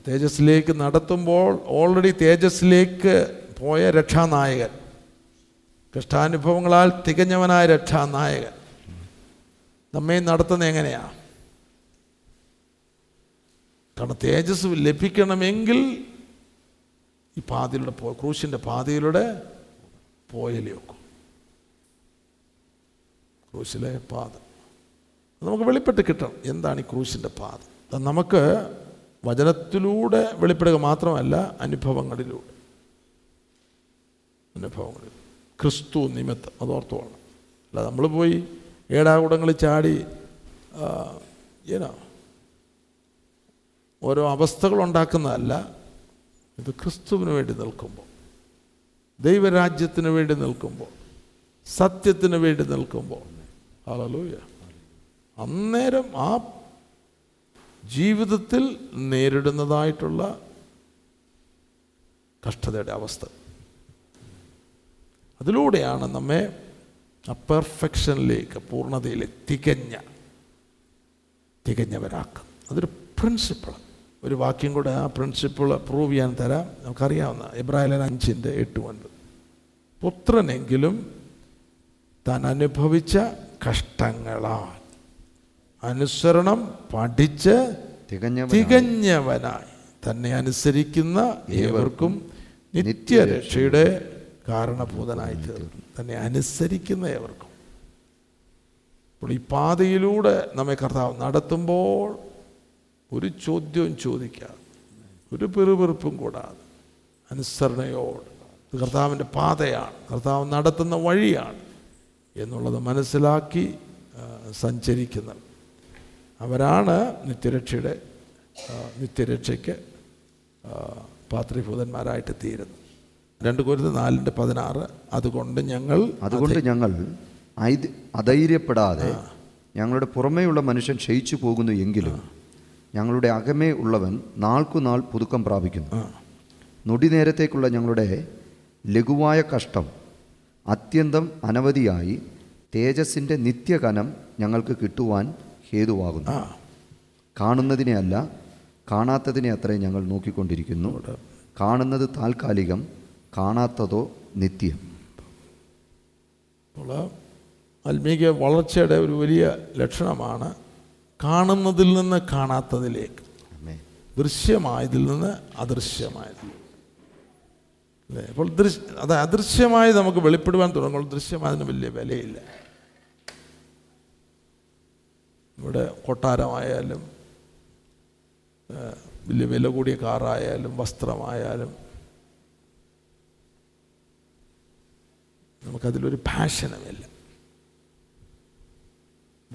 A: തേജസ്സിലേക്ക് നടത്തുമ്പോൾ ഓൾറെഡി തേജസ്സിലേക്ക് പോയ രക്ഷാനായകൻ. കഷ്ടാനുഭവങ്ങളാൽ തികഞ്ഞവനായ രക്ഷാനായകൻ. നമ്മെ നടത്തുന്നത് എങ്ങനെയാ? കാരണം തേജസ് ലഭിക്കണമെങ്കിൽ ഈ പാതയിലൂടെ പോ ക്രൂശിന്റെ പാതയിലൂടെ പോയലേ വെക്കും ക്രൂശിലെ പാത. നമുക്ക് വെളിപ്പെട്ട് കിട്ടണം. എന്താണ് ഈ ക്രൂശിന്റെ പാത? നമുക്ക് വചനത്തിലൂടെ വെളിപ്പെടുക മാത്രമല്ല അനുഭവങ്ങളിലൂടെ. അനുഭവങ്ങളിൽ ക്രിസ്തു നിമിത്തം. അതോർത്തുമാണ് അല്ല നമ്മൾ പോയി ഏടാകുടങ്ങളിൽ ചാടി ഏനാ? ഓരോ അവസ്ഥകൾ ഉണ്ടാക്കുന്നതല്ല ഇത് ക്രിസ്തുവിന് വേണ്ടി നിൽക്കുമ്പോൾ ദൈവരാജ്യത്തിന് വേണ്ടി നിൽക്കുമ്പോൾ സത്യത്തിന് വേണ്ടി നിൽക്കുമ്പോൾ. ഹല്ലേലൂയ. അന്നേരം ആ ജീവിതത്തിൽ നേരിടുന്നതായിട്ടുള്ള കഷ്ടതയുടെ അവസ്ഥ. അതിലൂടെയാണ് നമ്മെ ആ പെർഫെക്ഷനിലേക്ക് പൂർണതയിലേക്ക് തികഞ്ഞ തികഞ്ഞവരാക്കും അതൊരു പ്രിൻസിപ്പിൾ ഒരു വാക്യം കൂടെ ആ പ്രിൻസിപ്പിൾ പ്രൂവ് ചെയ്യാൻ തരാം. നമുക്കറിയാവുന്ന ഇബ്രാഹിം അഞ്ചിന്റെ എട്ട് ഒൻപത്. പുത്രനെങ്കിലും താൻ അനുഭവിച്ച കഷ്ടങ്ങളാൽ അനുസരണം പഠിച്ച്
B: തികഞ്ഞവനായി.
A: തികഞ്ഞവനായി. തന്നെ അനുസരിക്കുന്ന ഏവർക്കും നിത്യരക്ഷയുടെ കാരണഭൂതനായി തീർന്നു. തന്നെ അനുസരിക്കുന്ന ഏവർക്കും. അപ്പോൾ ഈ പാതയിലൂടെ നമ്മെ കർത്താവ് നടത്തുമ്പോൾ ഒരു ചോദ്യവും ചോദിക്കാതെ ഒരു പെറുപെറുപ്പും കൂടാതെ അനുസരണയോട് കർത്താവിന്റെ പാതയാണ് കർത്താവ് നടത്തുന്ന വഴിയാണ് എന്നുള്ളത് മനസ്സിലാക്കി സഞ്ചരിക്കുന്നത്. അവരാണ് നിത്യരക്ഷയുടെ നിത്യരക്ഷയ്ക്ക് പാത്രീഭൂതന്മാരായിട്ട് തീരുന്നത്. രണ്ട് കുരുന്ന് നാലിന്റെ പതിനാറ് അതുകൊണ്ട് ഞങ്ങൾ
B: അതുകൊണ്ട് ഞങ്ങൾ അധൈര്യപ്പെടാതെ ഞങ്ങളുടെ പുറമേയുള്ള മനുഷ്യൻ ക്ഷയിച്ചു പോകുന്നു എങ്കിലും ഞങ്ങളുടെ അകമേ ഉള്ളവൻ നാൾക്കുനാൾ പുതുക്കം പ്രാപിക്കുന്നു. നൊടി നേരത്തേക്കുള്ള ഞങ്ങളുടെ ലഘുവായ കഷ്ടം അത്യന്തം അനവധിയായി തേജസ്സിന്റെ നിത്യകനം ഞങ്ങൾക്ക് കിട്ടുവാൻ ഹേതുവാകുന്നു. കാണുന്നതിനെ അല്ല കാണാത്തതിനെ അത്രേ ഞങ്ങൾ നോക്കിക്കൊണ്ടിരിക്കുന്നു. കാണുന്നത് താൽക്കാലികം കാണാത്തതോ നിത്യം.
A: അപ്പോൾ ആത്മീക വളർച്ചയുടെ ഒരു വലിയ ലക്ഷണമാണ് കാണുന്നതിൽ നിന്ന് കാണാത്തതിലേക്ക്. ദൃശ്യമായതിൽ നിന്ന് അദൃശ്യമായത് അല്ലേ? അപ്പോൾ ദൃശ്യ അത് അദൃശ്യമായി നമുക്ക് വെളിപ്പെടുവാൻ തുടങ്ങുമ്പോൾ ദൃശ്യമായതിന് വലിയ വിലയില്ല. ഇവിടെ കൊട്ടാരമായാലും വലിയ വില കൂടിയ കാറായാലും വസ്ത്രമായാലും നമുക്കതിലൊരു പാഷനുമില്ല ഇത്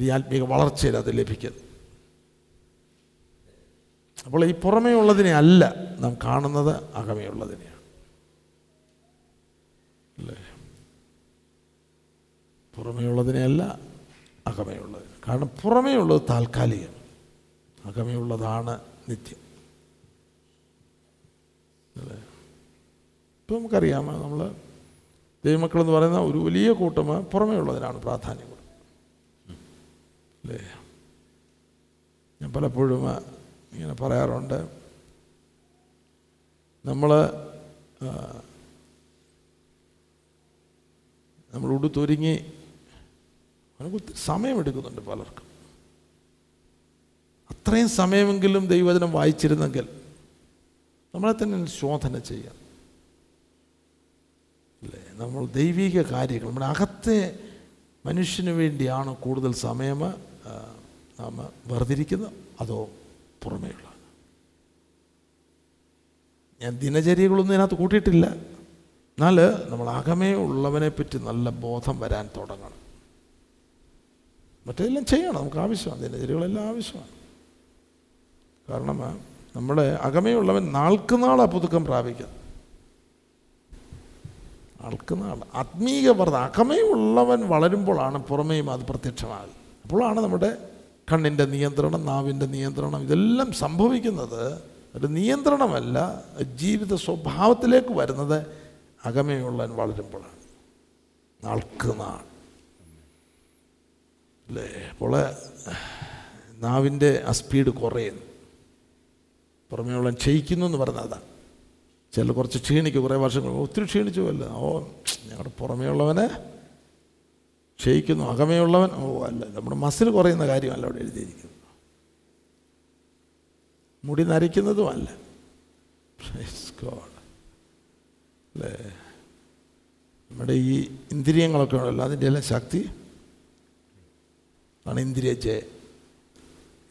A: ഈ ആത്മീക വളർച്ചയിൽ അത് ലഭിക്കുന്നത് അപ്പോൾ ഈ പുറമേ ഉള്ളതിനെ അല്ല നാം കാണുന്നത് അകമേ ഉള്ളതിനെയാണ്. അല്ലേ? പുറമേ ഉള്ളതിനെ അല്ല അകമേ ഉള്ളതിന്. കാരണം പുറമേ ഉള്ളത് താൽക്കാലികം അകമേ ഉള്ളതാണ് നിത്യം. അല്ലേ? ഇപ്പം നമുക്കറിയാമോ നമ്മൾ ദൈവമക്കളെന്ന് പറയുന്ന ഒരു വലിയ കൂട്ടം പുറമേ ഉള്ളതിനാണ് പ്രാധാന്യം അല്ലേ ഞാൻ പലപ്പോഴും ഇങ്ങനെ പറയാറുണ്ട്. നമ്മൾ നമ്മൾ ഉടുത്തൊരുങ്ങി നമുക്ക് ഒത്തിരി സമയമെടുക്കുന്നുണ്ട് പലർക്കും. അത്രയും സമയമെങ്കിലും ദൈവവചനം വായിച്ചിരുന്നെങ്കിൽ നമ്മളെ തന്നെ ശോധന ചെയ്യാം. അല്ലേ? നമ്മൾ ദൈവിക കാര്യങ്ങൾ നമ്മുടെ അകത്തെ മനുഷ്യന് വേണ്ടിയാണ് കൂടുതൽ സമയം നാം വേർതിരിക്കുന്ന അതോ പുറമേയുള്ള ഞാൻ ദിനചര്യകളൊന്നും ഇതിനകത്ത് കൂട്ടിയിട്ടില്ല. എന്നാൽ നമ്മൾ അകമേ ഉള്ളവനെ പറ്റി നല്ല ബോധം വരാൻ തുടങ്ങണം. മറ്റേതെല്ലാം ചെയ്യണം. നമുക്ക് ആവശ്യമാണ്. ദിനചര്യകളെല്ലാം ആവശ്യമാണ്. കാരണം നമ്മുടെ അകമേ ഉള്ളവൻ നാൾക്ക് നാളാ പുതുക്കം പ്രാപിക്കുന്നത്. ആൾക്ക് നാൾ ആത്മീക വർദ്ധ അകമേ ഉള്ളവൻ വളരുമ്പോഴാണ് പുറമേയും അത് പ്രത്യക്ഷമാകുന്നത്. അപ്പോഴാണ് നമ്മുടെ കണ്ണിന്റെ നിയന്ത്രണം നാവിന്റെ നിയന്ത്രണം ഇതെല്ലാം സംഭവിക്കുന്നത്. ഒരു നിയന്ത്രണമല്ല ജീവിത സ്വഭാവത്തിലേക്ക് വരുന്നത് അകമേയുള്ളവൻ വളരുമ്പോഴാണ്. നാൾക്ക് നാൾ. അല്ലേ? അപ്പോൾ നാവിന്റെ ആ സ്പീഡ് കുറയുന്നു. പുറമേയുള്ള ക്ഷയിക്കുന്നു എന്ന് പറഞ്ഞാൽ അതാണ് ചില കുറച്ച് ക്ഷീണിക്കും കുറേ വർഷങ്ങൾ ഒത്തിരി ക്ഷീണിച്ചു അല്ല ഓ ഞങ്ങളുടെ പുറമേയുള്ളവന് ക്ഷയിക്കുന്നു. അകമയുള്ളവൻ ഓ അല്ല നമ്മുടെ മസിൽ കുറയുന്ന കാര്യമല്ല അവിടെ എഴുതിയിരിക്കുന്നത്. മുടി നരയ്ക്കുന്നതും അല്ല. നമ്മുടെ ഈ ഇന്ദ്രിയങ്ങളൊക്കെ ഉണ്ടല്ലോ അതിന്റെ എല്ലാം ശക്തി ആണ് ഇന്ദ്രിയ ജയ.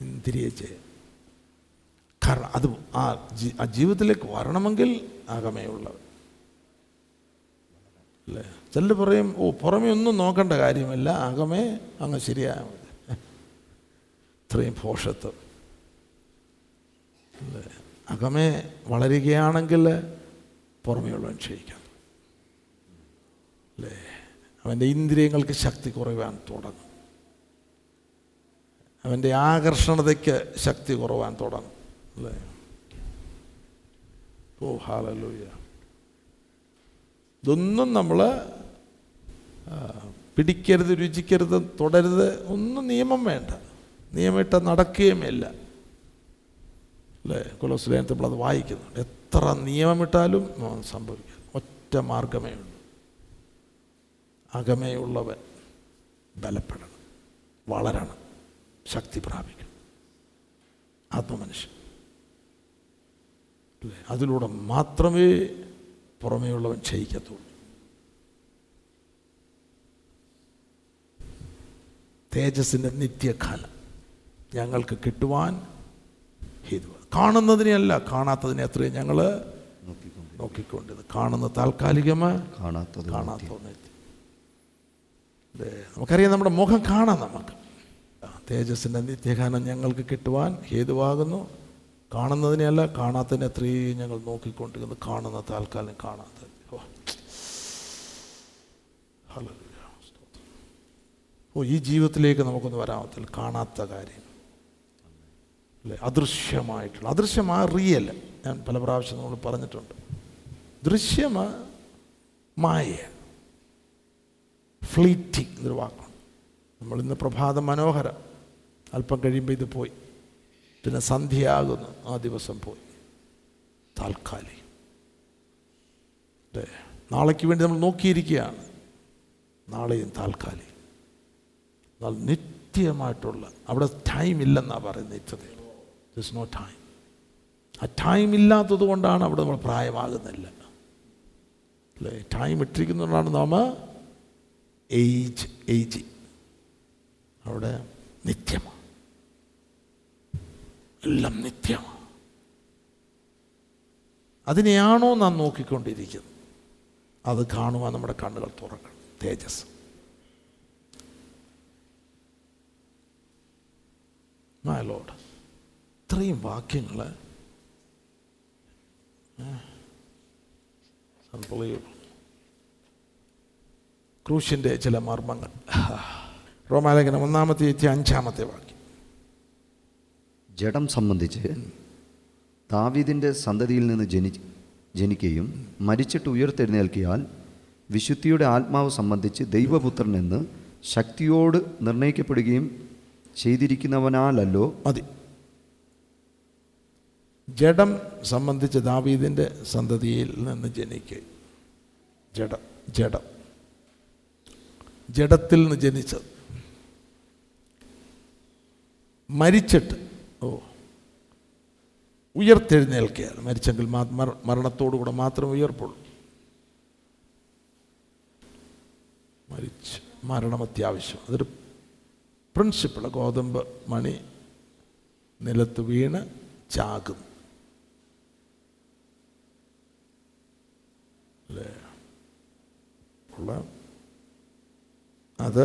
A: ഇന്ദ്രിയ ജയ. കാരണം അത് ആ ജീ ആ ജീവിതത്തിലേക്ക് വരണമെങ്കിൽ അകമയുള്ളവൻ. അല്ലേ? ചിലർ പറയും ഓ പുറമേ ഒന്നും നോക്കേണ്ട കാര്യമല്ല അകമേ അങ്ങ് ശരിയായാൽ ഇത്രയും പോഷത്വം അകമേ വളരുകയാണെങ്കിൽ പുറമേയുള്ളവൻ ക്ഷയിക്കാം. അല്ലേ? അവന്റെ ഇന്ദ്രിയങ്ങൾക്ക് ശക്തി കുറവാൻ തുടങ്ങും. അവന്റെ ആകർഷണതയ്ക്ക് ശക്തി കുറവാൻ തുടങ്ങും. അല്ലേ? ഓ ഹാലലൂയ ഇതൊന്നും നമ്മൾ പിടിക്കരുത് രുചിക്കരുത് തുടരുത് ഒന്നും നിയമം വേണ്ട. നിയമിട്ട നടക്കുകയുമില്ല. അല്ലേ? കൊലോസ്ലേനത്തിൽ നമ്മളത് വായിക്കുന്നുണ്ട്. എത്ര നിയമമിട്ടാലും സംഭവിക്കും ഒറ്റ മാർഗമേ ഉള്ളൂ. അകമേയുള്ളവൻ ബലപ്പെടണം. വളരണം. ശക്തി പ്രാപിക്കണം. ആത്മമനുഷ്യൻ. അല്ലേ അതിലൂടെ മാത്രമേ പുറമേയുള്ളവൻ ക്ഷയിക്കത്തുള്ളൂ. തേജസ്സിന്റെ നിത്യകാലം ഞങ്ങൾക്ക് കിട്ടുവാൻ ഹേതു കാണുന്നതിനെയല്ല കാണാത്തതിനെ അത്രയും ഞങ്ങൾ
B: നോക്കിക്കൊണ്ടിരുന്നത്
A: നോക്കിക്കൊണ്ടത് കാണുന്ന താൽക്കാലികമ?
B: കാണാത്തത്
A: കാണാത്ത നമുക്കറിയാം നമ്മുടെ മുഖം കാണാം നമുക്ക്. തേജസ്സിന്റെ നിത്യകാലം ഞങ്ങൾക്ക് കിട്ടുവാൻ ഹേതുവാകുന്നു. കാണുന്നതിനെയല്ല കാണാത്തതിനെ അത്രയും ഞങ്ങൾ നോക്കിക്കൊണ്ടിരുന്നു. കാണുന്ന താൽക്കാലം കാണാത്തത്. ഓ. ഓ ഈ ജീവിതത്തിലേക്ക് നമുക്കൊന്ന് വരാമത്തിൽ. കാണാത്ത കാര്യം. അല്ലേ? അദൃശ്യമായിട്ടുള്ള അദൃശ്യമായ റിയൽ ഞാൻ പല പ്രാവശ്യം നമ്മൾ പറഞ്ഞിട്ടുണ്ട്. ദൃശ്യമ മായ. ഫ്ലീറ്റിംഗ് എന്നൊരു വാക്കാണ്. നമ്മളിന്ന് പ്രഭാത മനോഹരം. അല്പം കഴിയുമ്പോൾ ഇത് പോയി. പിന്നെ സന്ധ്യയാകുന്നു. ആ ദിവസം പോയി. താൽക്കാലികം. നാളേക്ക് വേണ്ടി നമ്മൾ നോക്കിയിരിക്കുകയാണ്. നാളെയും താൽക്കാലികം. നിത്യമായിട്ടുള്ള അവിടെ ടൈം ഇല്ലെന്നാണ് പറയുന്നത് നിത്യതയിൽ ദിസ് നോ ടൈം ആ ടൈം ഇല്ലാത്തത് കൊണ്ടാണ് അവിടെ നമ്മൾ പ്രായമാകുന്നില്ല. അല്ലേ? ടൈം ഇട്ടിരിക്കുന്നതുകൊണ്ടാണ് നാം ഏജ് ഏജ് അവിടെ നിത്യമാണ് എല്ലാം നിത്യമാണ് അതിനെയാണോ നാം നോക്കിക്കൊണ്ടിരിക്കുന്നത്? അത് കാണുവാൻ നമ്മുടെ കണ്ണുകൾ തുറക്കണം. തേജസ്. My ലോഡ് ഇത്രയും വാക്യങ്ങൾ ക്രൂശിന്റെ ചില മർമ്മങ്ങൾ. റോമാലേഖനം ഒന്നാമത്തെ എത്തി അഞ്ചാമത്തെ വാക്യം.
B: ജഡം സംബന്ധിച്ച് താവീതിന്റെ സന്തതിയിൽ നിന്ന് ജനി ജനിക്കുകയും മരിച്ചിട്ട് ഉയർത്തെഴുന്നേൽക്കിയാൽ വിശുദ്ധിയുടെ ആത്മാവ് സംബന്ധിച്ച് ദൈവപുത്രൻ എന്ന് ശക്തിയോട് നിർണയിക്കപ്പെടുകയും ചെയ്തിരിക്കുന്നവനാലല്ലോ.
A: മതി. ജഡം സംബന്ധിച്ച് ദാവീദിന്റെ സന്തതിയിൽ നിന്ന് ജനിക്കുക ജഡം ജഡം. ജഡത്തിൽ നിന്ന് ജനിച്ചത്. മരിച്ചിട്ട് ഓ ഉയർത്തെഴുന്നേൽക്കുകയാണ് മരിച്ചെങ്കിൽ മരണത്തോടുകൂടെ മാത്രം ഉയർപ്പുള്ളൂ. മരിച്ചു മരണം അത്യാവശ്യം. അതൊരു പ്രിൻസിപ്പിൾ ഗോതമ്പ് മണി നിലത്ത് വീണ് ചാകും. അല്ലേ? ഉള്ള അത്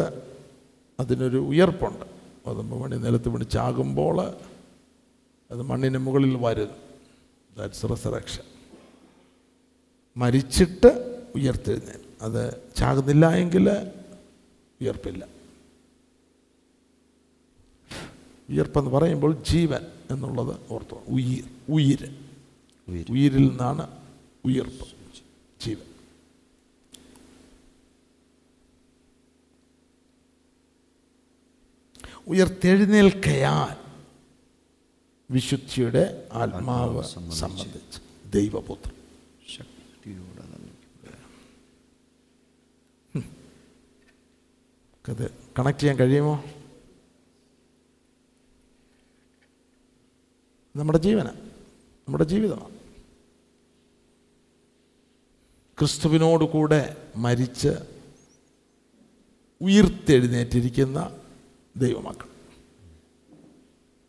A: അതിനൊരു ഉയർപ്പുണ്ട്. ഗോതമ്പ് മണി നിലത്ത് വീണ് ചാകുമ്പോൾ അത് മണ്ണിന് മുകളിൽ വരും. ദാറ്റ്സ് റിസറക്ഷൻ മരിച്ചിട്ട് ഉയർത്തെഴുന്നേൽ അത് ചാകുന്നില്ല എങ്കിൽ ഉയർപ്പില്ല. ഉയർപ്പെന്ന് പറയുമ്പോൾ ജീവൻ എന്നുള്ളത് ഓർത്തു ഉയിർ ഉയിര്
B: ഉയിര്.
A: ഉയിരിൽ നിന്നാണ് ഉയർപ്പ് ജീവൻ ഉയർത്തെഴുന്നേൽക്കയാൽ വിശുദ്ധിയുടെ ആത്മാവ്
B: സംബന്ധിച്ച്.
A: ദൈവപുത്രൻ
B: ശക്തിയോടെ.
A: അത് കണക്ട് ചെയ്യാൻ കഴിയുമോ നമ്മുടെ ജീവന നമ്മുടെ ജീവിതമാണ്. ക്രിസ്തുവിനോട് കൂടെ മരിച്ച് ഉയർത്തെഴുന്നേറ്റിരിക്കുന്ന ദൈവമക്കൾ.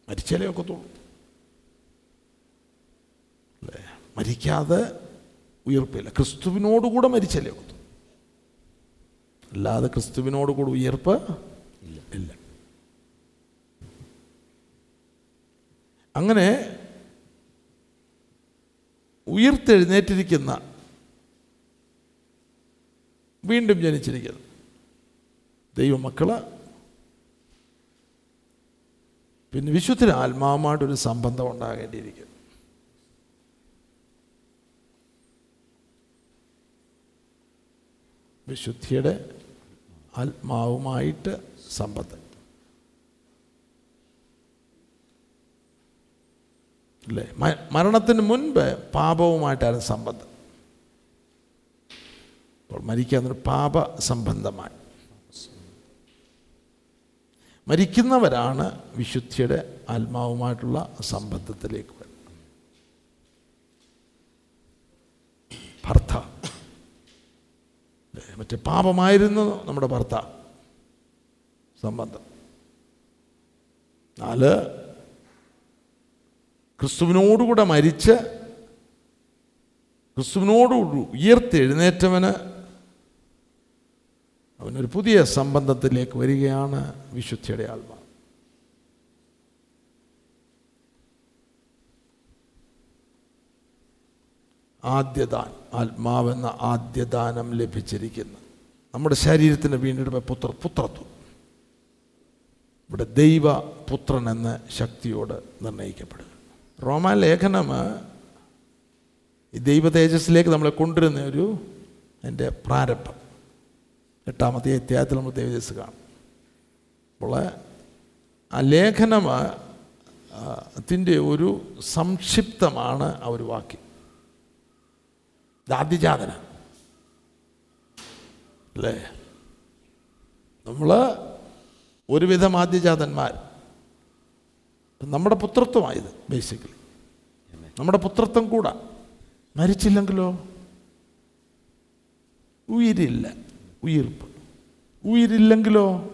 A: മരിച്ചാലേ ഒക്കത്തുള്ളൂ. അല്ലേ? മരിക്കാതെ ഉയർപ്പില്ല. ക്രിസ്തുവിനോടുകൂടെ മരിച്ചല്ലേ ഒക്കത്തുള്ളൂ. അല്ലാതെ ക്രിസ്തുവിനോടുകൂടെ ഉയർപ്പ് ഇല്ല. അങ്ങനെ ഉയർത്തെഴുന്നേറ്റിരിക്കുന്ന വീണ്ടും ജനിച്ചിരിക്കുന്നു. ദൈവമക്കൾ പിന്നെ വിശുദ്ധ ആത്മാവുമായിട്ടൊരു സംബന്ധം ഉണ്ടാകേണ്ടിയിരിക്കുന്നു. വിശുദ്ധിയുടെ ആത്മാവുമായിട്ട് സംബന്ധം. അല്ലേ മരണത്തിന് മുൻപ് പാപവുമായിട്ടായിരുന്നു സംബന്ധം. അപ്പോൾ മരിക്കാന്നൊരു പാപ സംബന്ധമായി. മരിക്കുന്നവരാണ് വിശുദ്ധിയുടെ ആത്മാവുമായിട്ടുള്ള സംബന്ധത്തിലേക്ക് വരുന്നത്. ഭർത്ത? മറ്റേ പാപമായിരുന്നു നമ്മുടെ ഭർത്ത. സംബന്ധം. നാല് ക്രിസ്തുവിനോടുകൂടെ മരിച്ച് ക്രിസ്തുവിനോടുകൂടി ഉയർത്തെഴുന്നേറ്റവന് അവനൊരു പുതിയ സംബന്ധത്തിലേക്ക് വരികയാണ് വിശുദ്ധിയുടെ ആത്മാവ്. ആദ്യദാൻ ആത്മാവെന്ന ആദ്യദാനം ലഭിച്ചിരിക്കുന്നു. നമ്മുടെ ശരീരത്തിന് വീണ്ടെടുപ്പ് പുത്ര പുത്രത്വം. ഇവിടെ ദൈവ പുത്രൻ എന്ന ശക്തിയോട് നിർണയിക്കപ്പെടുക റോമാ ലേഖനം ഈ ദൈവ തേജസ്സിലേക്ക് നമ്മളെ കൊണ്ടുവരുന്ന ഒരു എന്റെ പ്രാരംഭം. എട്ടാമത്തെ അധ്യായത്തിൽ നമ്മൾ ദൈവതേജസ് കാണും. അപ്പോൾ ആ ലേഖനം അതിന്റെ ഒരു സംക്ഷിപ്തമാണ് ആ ഒരു വാക്യം. ആദ്യജാതന അല്ലേ? നമ്മൾ ഒരുവിധം ആദ്യജാതന്മാർ. നമ്മുടെ പുത്രത്വമായത് ബേസിക്കലി നമ്മുടെ പുത്രത്വം കൂടാ. മരിച്ചില്ലെങ്കിലോ? ഉയിരില്ല. ഉയിർപ്പ്. ഉയിരില്ലെങ്കിലോ?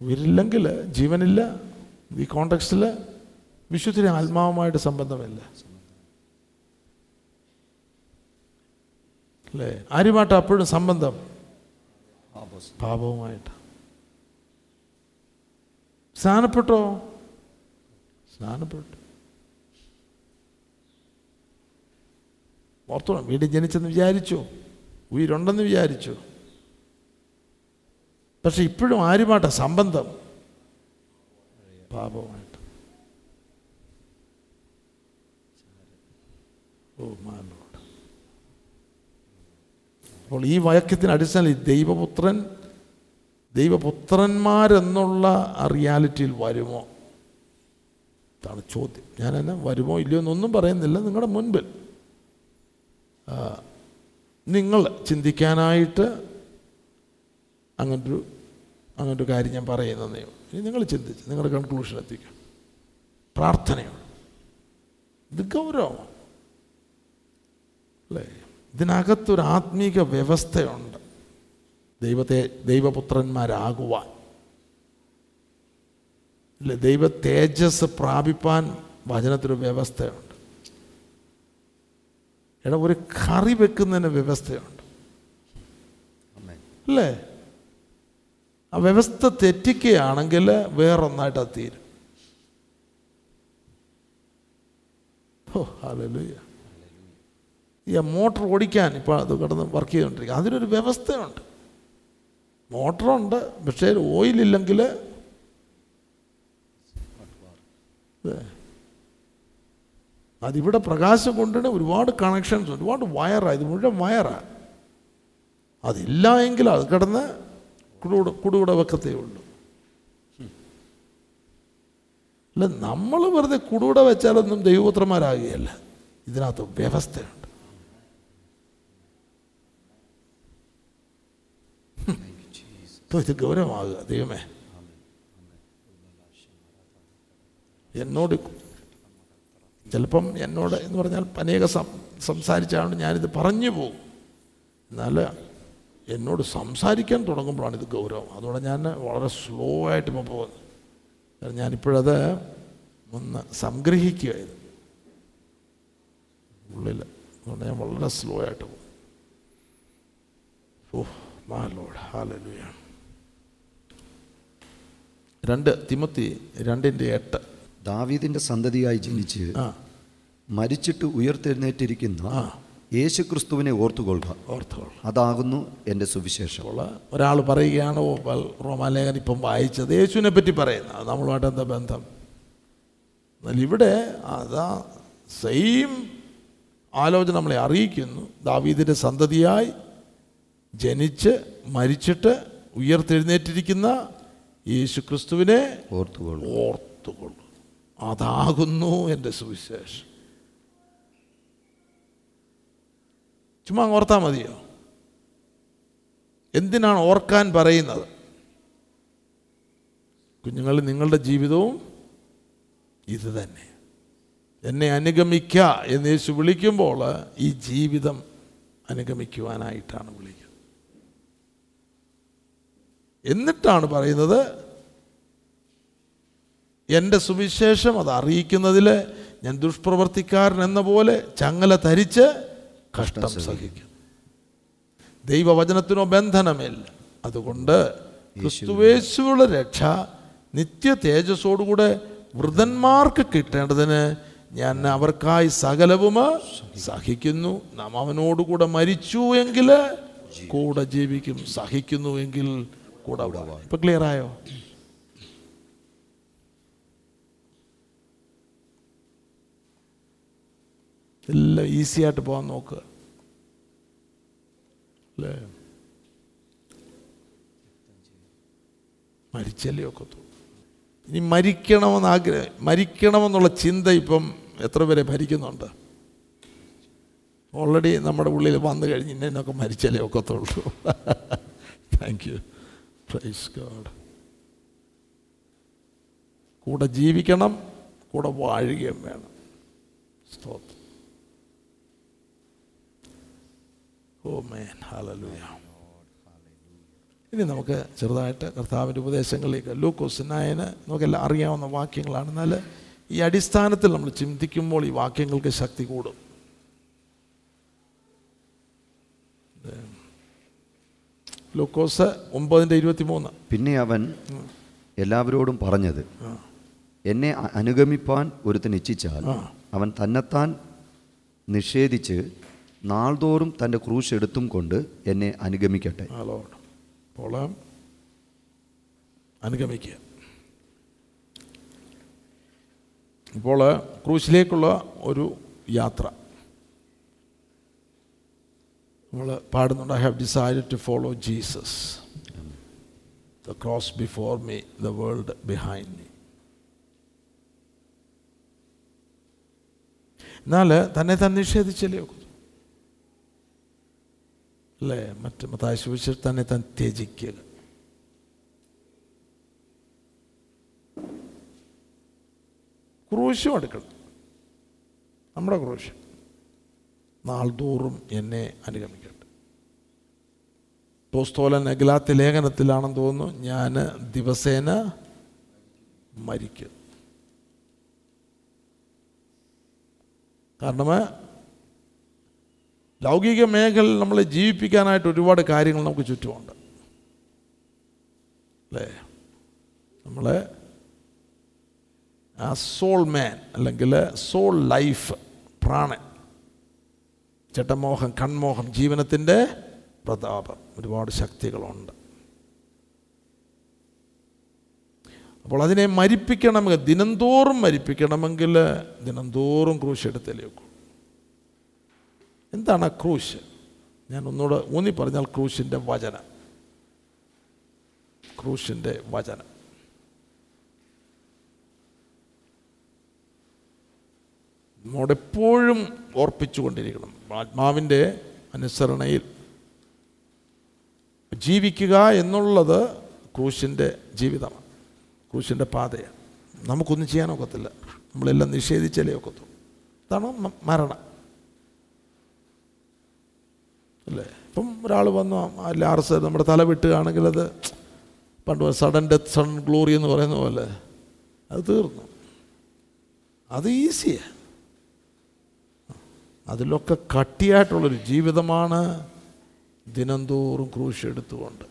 A: ഉയിരില്ലെങ്കിൽ ജീവനില്ല ഈ കോണ്ടക്സ്റ്റിൽ വിശുദ്ധ ആത്മാവുമായിട്ട് സംബന്ധമില്ല. അല്ലേ? ആരുമായിട്ട് അപ്പോഴും സംബന്ധം? പാപവുമായിട്ട്. സ്നാനപ്പെട്ടോ സ്നാനപ്പെട്ടു ഓർത്തോണം വീട് ജനിച്ചെന്ന് വിചാരിച്ചു. ഉയിരുണ്ടെന്ന് വിചാരിച്ചു. പക്ഷെ ഇപ്പോഴും ആരുമായിട്ടാ സംബന്ധം? പാപമായിട്ട്. ഓ മാനോട് അപ്പോൾ ഈ വാക്യത്തിന് അടിസ്ഥാനം ദൈവപുത്രൻ ദൈവപുത്രന്മാരെന്നുള്ള ആ റിയാലിറ്റിയിൽ വരുമോ? അതാണ് ചോദ്യം. ഞാൻ എന്നെ വരുമോ ഇല്ലയോ എന്നൊന്നും പറയുന്നില്ല നിങ്ങളുടെ മുൻപിൽ. നിങ്ങൾ ചിന്തിക്കാനായിട്ട് അങ്ങനൊരു അങ്ങനൊരു കാര്യം ഞാൻ പറയുന്നതേ ഇനി നിങ്ങൾ ചിന്തിച്ച് നിങ്ങളുടെ കൺക്ലൂഷൻ എത്തിക്കുക പ്രാർത്ഥനയാണ്. ഇത് ഗൗരവമാണ്. അല്ലേ? ഇതിനകത്തൊരു ആത്മീക വ്യവസ്ഥയുണ്ട്. ദൈവത്തെ ദൈവപുത്രന്മാരാകുവാൻ. അല്ല ദൈവ തേജസ് പ്രാപിപ്പാൻ വചനത്തിനൊരു വ്യവസ്ഥയുണ്ട്. എടാ ഒരു കറി വെക്കുന്നതിന് വ്യവസ്ഥയുണ്ട്. അല്ലേ ആ വ്യവസ്ഥ തെറ്റിക്കുകയാണെങ്കിൽ വേറൊന്നായിട്ട് അത് തീരും. ഓ ഈ മോട്ടർ ഓടിക്കാൻ ഇപ്പോൾ അത് കിടന്ന് വർക്ക് ചെയ്തുകൊണ്ടിരിക്കുക അതിനൊരു വ്യവസ്ഥയുണ്ട്. മോട്ടറുണ്ട്. പക്ഷേ ഓയിലില്ലെങ്കിൽ അതിവിടെ പ്രകാശം കൊണ്ടുതന്നെ ഒരുപാട് കണക്ഷൻസ് ഒരുപാട് വയറാണ് ഇത് മുഴുവൻ വയറാണ് അതില്ല എങ്കിൽ അത് കിടന്ന് കുടുകൂടെ കുടുകൂടെ വെക്കത്തേ ഉള്ളൂ. അല്ല നമ്മൾ വെറുതെ കുടുകൂടെ വെച്ചാലൊന്നും ദൈവപുത്രന്മാരാകുകയല്ല. ഇതിനകത്ത് വ്യവസ്ഥയുണ്ട്. ഇപ്പോൾ ഇത് ഗൗരവമാകുക ദൈവമേ. എന്നോട് ചിലപ്പം എന്നോട് എന്ന് പറഞ്ഞാൽ അനേക സംസാരിച്ചാണ് ഞാനിത് പറഞ്ഞു പോകും. എന്നാൽ എന്നോട് സംസാരിക്കാൻ തുടങ്ങുമ്പോഴാണ് ഇത് ഗൗരവം. അതുകൊണ്ട് ഞാൻ വളരെ സ്ലോ ആയിട്ട് ഇപ്പോൾ പോകുന്നത്. ഞാനിപ്പോഴത് ഒന്ന് സംഗ്രഹിക്കുക ഇത് ഉള്ളിൽ അതുകൊണ്ട് ഞാൻ വളരെ സ്ലോ ആയിട്ട് പോകും. ഓഹ് മാലോഡ് ഹാലലുയ രണ്ട് തിമത്തി രണ്ടിന്റെ എട്ട്.
B: ദാവീദിന്റെ സന്തതിയായി ജനിച്ച് മരിച്ചിട്ട് ഉയർത്തെഴുന്നേറ്റിരിക്കുന്ന
A: യേശു
B: ക്രിസ്തുവിനെ ഓർത്തുകൊള്ളുക.
A: ഓർത്തുകൊള്ളുക.
B: അതാകുന്നു എന്റെ
A: സുവിശേഷമുള്ള ഒരാൾ പറയുകയാണ് ഓ റോമാലേഖൻ ഇപ്പം വായിച്ചത് യേശുവിനെ പറ്റി പറയുന്ന. നമ്മളുമായിട്ട് എന്താ ബന്ധം? എന്നാൽ ഇവിടെ അതാ സെയിം ആലോചന നമ്മളെ അറിയിക്കുന്നു. ദാവീദിന്റെ സന്തതിയായി ജനിച്ച് മരിച്ചിട്ട് ഉയർത്തെഴുന്നേറ്റിരിക്കുന്ന യേശു ക്രിസ്തുവിനെ
B: ഓർത്തുകൊള്ളു
A: ഓർത്തുകൊള്ളു അതാകുന്നു എന്റെ സുവിശേഷം. ചുമ്മാ ഓർത്താൽ മതിയോ? എന്തിനാണ് ഓർക്കാൻ പറയുന്നത്? കുഞ്ഞുങ്ങൾ നിങ്ങളുടെ ജീവിതവും ഇത് തന്നെ. എന്നെ അനുഗമിക്ക എന്ന് യേശു വിളിക്കുമ്പോൾ ഈ ജീവിതം അനുഗമിക്കുവാനായിട്ടാണ് വിളിക്കുന്നത്. എന്നിട്ടാണ് പറയുന്നത് എന്റെ സുവിശേഷം അത് അറിയിക്കുന്നതിൽ ഞാൻ ദുഷ്പ്രവർത്തിക്കാരൻ എന്ന പോലെ ചങ്ങല ധരിച്ച് കഷ്ടം സഹിക്കും. ദൈവവചനത്തിനോ ബന്ധനമില്ല. അതുകൊണ്ട് ക്രിസ്തുവേശുവുള്ള രക്ഷ നിത്യ തേജസ്സോടുകൂടെ വൃതന്മാർക്ക് കിട്ടേണ്ടതിന് ഞാൻ അവർക്കായി സകലവും സഹിക്കുന്നു. നാം അവനോടുകൂടെ മരിച്ചു എങ്കിൽ കൂടെ ജീവിക്കും. സഹിക്കുന്നു എങ്കിൽ ഇപ്പൊ ക്ലിയർ ആയോ? എല്ലാം ഈസി ആയിട്ട് പോകാൻ നോക്കുക അല്ലേ? മരിച്ചല്ലേ ഒക്കത്തു ഇനി മരിക്കണമെന്ന് ആഗ്രഹം മരിക്കണമെന്നുള്ള ചിന്ത ഇപ്പം എത്ര പേരെ ഭരിക്കുന്നുണ്ട്? ഓൾറെഡി നമ്മുടെ ഉള്ളിൽ വന്നു കഴിഞ്ഞ് ഇന്നൊക്കെ മരിച്ചാലേ ഒക്കത്തുള്ളൂ താങ്ക് യു പ്രൈസ് ഗാഡ് കൂടെ ജീവിക്കണം കൂടെ വാഴുകയും വേണം. സ്തോത്രം. ഓ മേൻ ഹാലലൂയ ഇനി നമുക്ക് ചെറുതായിട്ട് കർത്താവിന്റെ ഉപദേശങ്ങളിലേക്ക് ലൂക്കോസ് നായന് നമുക്കെല്ലാം അറിയാവുന്ന വാക്യങ്ങളാണ്. എന്നാൽ ഈ അടിസ്ഥാനത്തിൽ നമ്മൾ ചിന്തിക്കുമ്പോൾ ഈ വാക്യങ്ങൾക്ക് ശക്തി കൂടും. ലൂക്കോസ് ഒമ്പതിന്റെ ഇരുപത്തി മൂന്ന്
B: പിന്നെ അവൻ എല്ലാവരോടും പറഞ്ഞത് എന്നെ അനുഗമിപ്പാൻ ഒരുത്തൻ ഇച്ഛിച്ചാൽ അവൻ തന്നെത്താൻ നിഷേധിച്ച് നാൾതോറും തന്റെ ക്രൂശ് എടുത്തും കൊണ്ട് എന്നെ അനുഗമിക്കട്ടെ.
A: അപ്പോൾ അനുഗമിക്കുക. ഇപ്പോൾ ക്രൂശിലേക്കുള്ള ഒരു യാത്ര. നമ്മൾ പാടുന്നുണ്ട് I have decide to follow Jesus the cross before me the world behind me എന്നാൽ തന്നെ തന്നെ നിഷേധിച്ചല്ലേ? അല്ലേ? മറ്റു മത്തായ സുവിശേഷം തന്നെ താൻ ത്യജിക്കുക. ക്രൂശും എടുക്കണം. നമ്മുടെ ക്രൂശ്. നാൾതോറും എന്നെ അനുഗമിക്കട്ടെ. പോസ്തോലൻ അഖിലാത്ത ലേഖനത്തിലാണെന്ന് തോന്നുന്നു ഞാൻ ദിവസേന മരിക്കും കാരണം ലൗകിക മേഖലയിൽ നമ്മളെ ജീവിപ്പിക്കാനായിട്ട് ഒരുപാട് കാര്യങ്ങൾ നമുക്ക് ചുറ്റുമുണ്ട്. അല്ലേ? നമ്മളെ ആ സോൾ മാൻ അല്ലെങ്കിൽ സോൾ ലൈഫ് പ്രാണൻ ചട്ടമോഹം കൺമോഹം ജീവനത്തിന്റെ പ്രതാപം. ഒരുപാട് ശക്തികളുണ്ട്. അപ്പോൾ അതിനെ മരിപ്പിക്കണമെങ്കിൽ ദിനംതോറും മരിപ്പിക്കണമെങ്കിൽ ദിനംതോറും ക്രൂശ് എടുത്തേക്കും എന്താണ് ക്രൂശ്? ഞാൻ ഒന്നുകൂടെ ഊന്നി പറഞ്ഞാൽ ക്രൂശിന്റെ വചനം. ക്രൂശിന്റെ വചനം. നമ്മോടെപ്പോഴും ഓർപ്പിച്ചുകൊണ്ടിരിക്കണം ആത്മാവിന്റെ അനുസരണയിൽ. ജീവിക്കുക എന്നുള്ളത് ക്രൂശിന്റെ ജീവിതമാണ്. ക്രൂശിന്റെ പാതയാണ്. നമുക്കൊന്നും ചെയ്യാനൊക്കത്തില്ല നമ്മളെല്ലാം നിഷേധിച്ചാലേ ഒക്കത്തുള്ളൂ. അതാണ് മരണം. അല്ലേ? ഇപ്പം ഒരാൾ വന്നു അല്ല ആർസ് നമ്മുടെ തല വിട്ടുകയാണെങ്കിൽ അത് പണ്ട് സഡൻ ഡെത്ത് സഡൻ ഗ്ലോറി എന്ന് പറയുന്ന പോലെ അത് തീർന്നു. അത് ഈസിയാണ് അതിലൊക്കെ കട്ടിയായിട്ടുള്ളൊരു ജീവിതമാണ് ദിനംതോറും ക്രൂശ് എടുത്തുകൊണ്ട്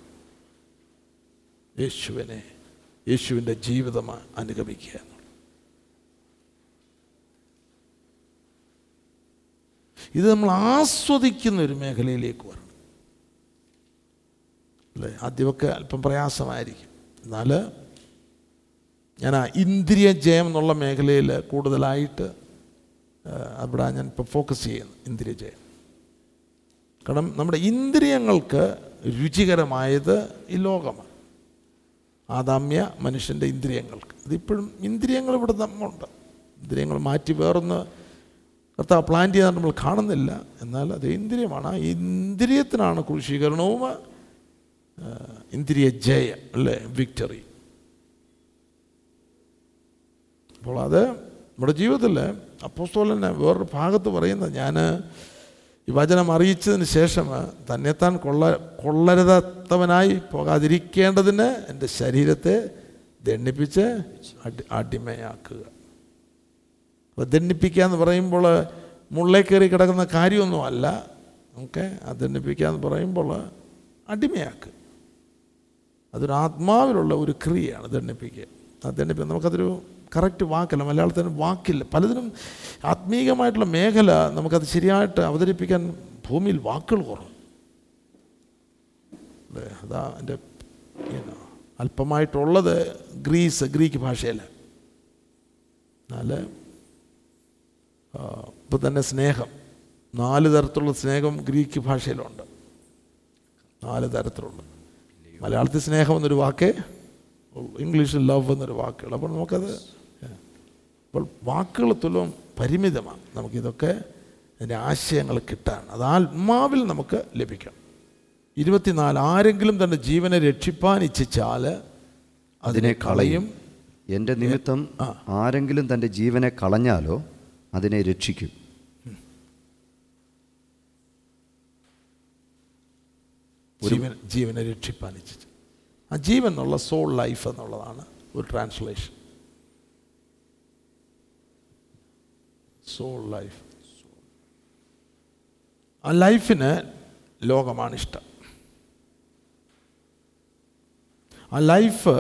A: യേശുവിനെ യേശുവിന്റെ ജീവിതം അനുഗമിക്കുക ഇത് നമ്മൾ ആസ്വദിക്കുന്ന ഒരു മേഖലയിലേക്ക് വരണം. അല്ലേ? ആദ്യമൊക്കെ അല്പം പ്രയാസമായിരിക്കും. എന്നാൽ ഞാൻ ആ ഇന്ദ്രിയ ജയം എന്നുള്ള മേഖലയിൽ കൂടുതലായിട്ട് അവിടെ ഞാൻ ഇപ്പോൾ ഫോക്കസ് ചെയ്യുന്നു ഇന്ദ്രിയ ജയം. കാരണം നമ്മുടെ ഇന്ദ്രിയങ്ങൾക്ക് രുചികരമായത് ഈ ലോകമാണ്. ആദാമ്യ മനുഷ്യന്റെ ഇന്ദ്രിയങ്ങൾക്ക്. ഇതിപ്പോഴും ഇന്ദ്രിയങ്ങൾ ഇവിടെ നമ്മുണ്ട് ഇന്ദ്രിയങ്ങൾ മാറ്റി വേറൊന്ന് കർത്താവ് പ്ലാൻ ചെയ്താൽ നമ്മൾ കാണുന്നില്ല. എന്നാൽ അത് ഇന്ദ്രിയമാണ്. ആ ഇന്ദ്രിയത്തിനാണ് ക്രൂശീകരണവും ഇന്ദ്രിയ ജയം അല്ലേ? വിക്ടറി അപ്പോൾ അത് നമ്മുടെ ജീവിതത്തിൽ അപ്പോസ്തോലനെ വേറൊരു ഭാഗത്ത് പറയുന്നത് ഞാൻ ഈ വചനം അറിയിച്ചതിന് ശേഷം തന്നെത്താൻ കൊള്ള കൊള്ളരുതാത്തവനായി പോകാതിരിക്കേണ്ടതിന് എന്റെ ശരീരത്തെ ദണ്ണിപ്പിച്ച് അടി അടിമയാക്കുക. അപ്പോൾ ദണ്ണിപ്പിക്കുക എന്ന് പറയുമ്പോൾ മുള്ളേ കയറി കിടക്കുന്ന കാര്യമൊന്നുമല്ല ഓക്കെ ആ ദണ്ണിപ്പിക്കുക എന്ന് പറയുമ്പോൾ അടിമയാക്കുക. അതൊരു ആത്മാവിലുള്ള ഒരു ക്രിയയാണ് ദണ്ണിപ്പിക്കുക ആ ദണ്ണിപ്പിക്കുക നമുക്കതൊരു കറക്റ്റ് വാക്കല്ല മലയാളത്തിന് വാക്കില്ല. പലതിനും ആത്മീകമായിട്ടുള്ള മേഖല നമുക്കത് ശരിയായിട്ട് അവതരിപ്പിക്കാൻ ഭൂമിയിൽ വാക്കുകൾ കുറവ്. അല്ലേ അതാ എന്റെ അല്പമായിട്ടുള്ളത് ഗ്രീസ് ഗ്രീക്ക് ഭാഷയിൽ. എന്നാൽ ഇപ്പം തന്നെ സ്നേഹം. നാല് തരത്തിലുള്ള സ്നേഹം ഗ്രീക്ക് ഭാഷയിലുണ്ട്. നാല് തരത്തിലുള്ള മലയാളത്തിൽ സ്നേഹം എന്നൊരു വാക്കേ. ഇംഗ്ലീഷിൽ ലവ് എന്നൊരു വാക്കുകൾ. അപ്പോൾ നമുക്കത് അപ്പോൾ വാക്കുകൾ തുലവും പരിമിതമാണ്. നമുക്കിതൊക്കെ അതിന്റെ ആശയങ്ങൾ കിട്ടാൻ അത് ആത്മാവിൽ നമുക്ക് ലഭിക്കണം. ഇരുപത്തിനാല് ആരെങ്കിലും തന്റെ ജീവനെ രക്ഷിപ്പാൻ ഇച്ഛിച്ചാൽ
B: അതിനെ കളയും. എന്റെ നിമിത്തം ആരെങ്കിലും തന്റെ ജീവനെ കളഞ്ഞാലോ അതിനെ രക്ഷിക്കും.
A: ജീവനെ രക്ഷിപ്പാൻ ഇച്ഛിച്ചു ആ ജീവൻ എന്നുള്ള സോൾ ലൈഫ് എന്നുള്ളതാണ് ഒരു ട്രാൻസ്ലേഷൻ സോൾ ലൈഫ് ആ ലൈഫിന് ലോകമാണ് ഇഷ്ടം. ആ ലൈഫ്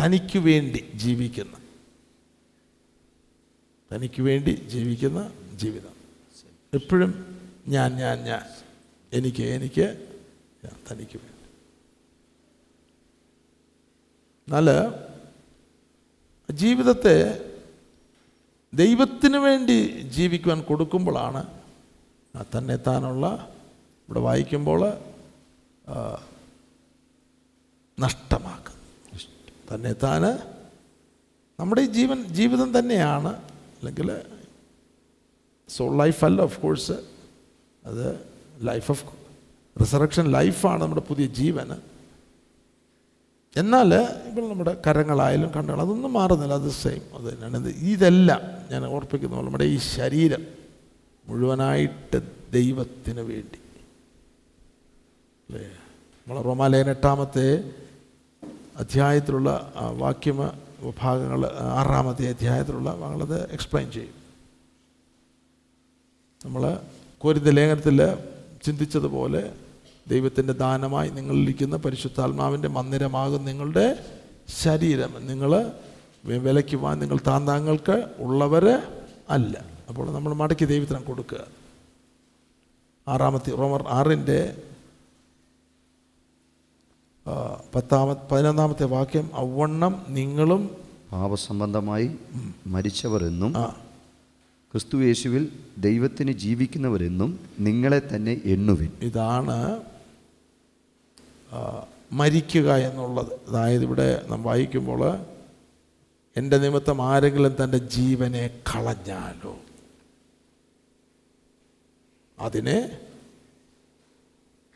A: തനിക്ക് വേണ്ടി ജീവിക്കുന്ന തനിക്ക് വേണ്ടി ജീവിക്കുന്ന ജീവിതം. എപ്പോഴും ഞാൻ ഞാൻ ഞാൻ എനിക്ക് എനിക്ക് തനിക്ക് വേണ്ടി. എന്നാൽ ജീവിതത്തെ ദൈവത്തിന് വേണ്ടി ജീവിക്കുവാൻ കൊടുക്കുമ്പോഴാണ് തന്നെ താനുള്ള ഇവിടെ വായിക്കുമ്പോൾ ആ, തന്നെ താൻ നമ്മുടെ ഈ ജീവൻ ജീവിതം തന്നെയാണ്. അല്ലെങ്കിൽ സോൾ ലൈഫ് അല്ല ഓഫ് കോഴ്സ് അത് ലൈഫ് ഓഫ് റിസറക്ഷൻ ലൈഫാണ് നമ്മുടെ പുതിയ ജീവന്. എന്നാൽ ഇപ്പോൾ നമ്മുടെ കരങ്ങളായാലും കണ്ണുകൾ അതൊന്നും മാറുന്നില്ല അത് സെയിം അത് തന്നെയാണ്. ഇത് ഇതെല്ലാം ഞാൻ ഓർപ്പിക്കുന്നു നമ്മുടെ ഈ ശരീരം മുഴുവനായിട്ട് ദൈവത്തിന് വേണ്ടി. അല്ലേ? നമ്മളെ റോമാലയൻ എട്ടാമത്തെ അധ്യായത്തിലുള്ള ആ, വാക്യമ ഭാഗങ്ങൾ ആറാമത്തെ അധ്യായത്തിലുള്ള ഭാഗങ്ങളത് എക്സ്പ്ലെയിൻ ചെയ്യും. നമ്മൾ കോരിന്ത ലേഖനത്തിൽ ചിന്തിച്ചതുപോലെ ദൈവത്തിന്റെ ദാനമായി നിങ്ങളിരിക്കുന്ന പരിശുദ്ധാത്മാവിന്റെ മന്ദിരമാകും നിങ്ങളുടെ ശരീരം. നിങ്ങൾ വിലയ്ക്കുവാൻ നിങ്ങൾ താന്താങ്ങൾക്ക് ഉള്ളവർ അല്ല. അപ്പോൾ നമ്മൾ മടക്കി ദൈവത്തിന് കൊടുക്കുക. ആറാമത്തെ റോമർ ആറിന്റെ പത്താമ പതിനൊന്നാമത്തെ വാക്യം അവണ്ണം നിങ്ങളും
B: പാപസംബന്ധമായി മരിച്ചവരെന്നും ക്രിസ്തു യേശുവിൽ ദൈവത്തിന് ജീവിക്കുന്നവരെന്നും നിങ്ങളെ തന്നെ എണ്ണുവിൻ.
A: ഇതാണ് മരിക്കുക എന്നുള്ളത്. അതായത് ഇവിടെ നാം വായിക്കുമ്പോൾ എന്റെ നിമിത്തം ആരെങ്കിലും തന്റെ ജീവനെ കളഞ്ഞാലോ? അതിനെ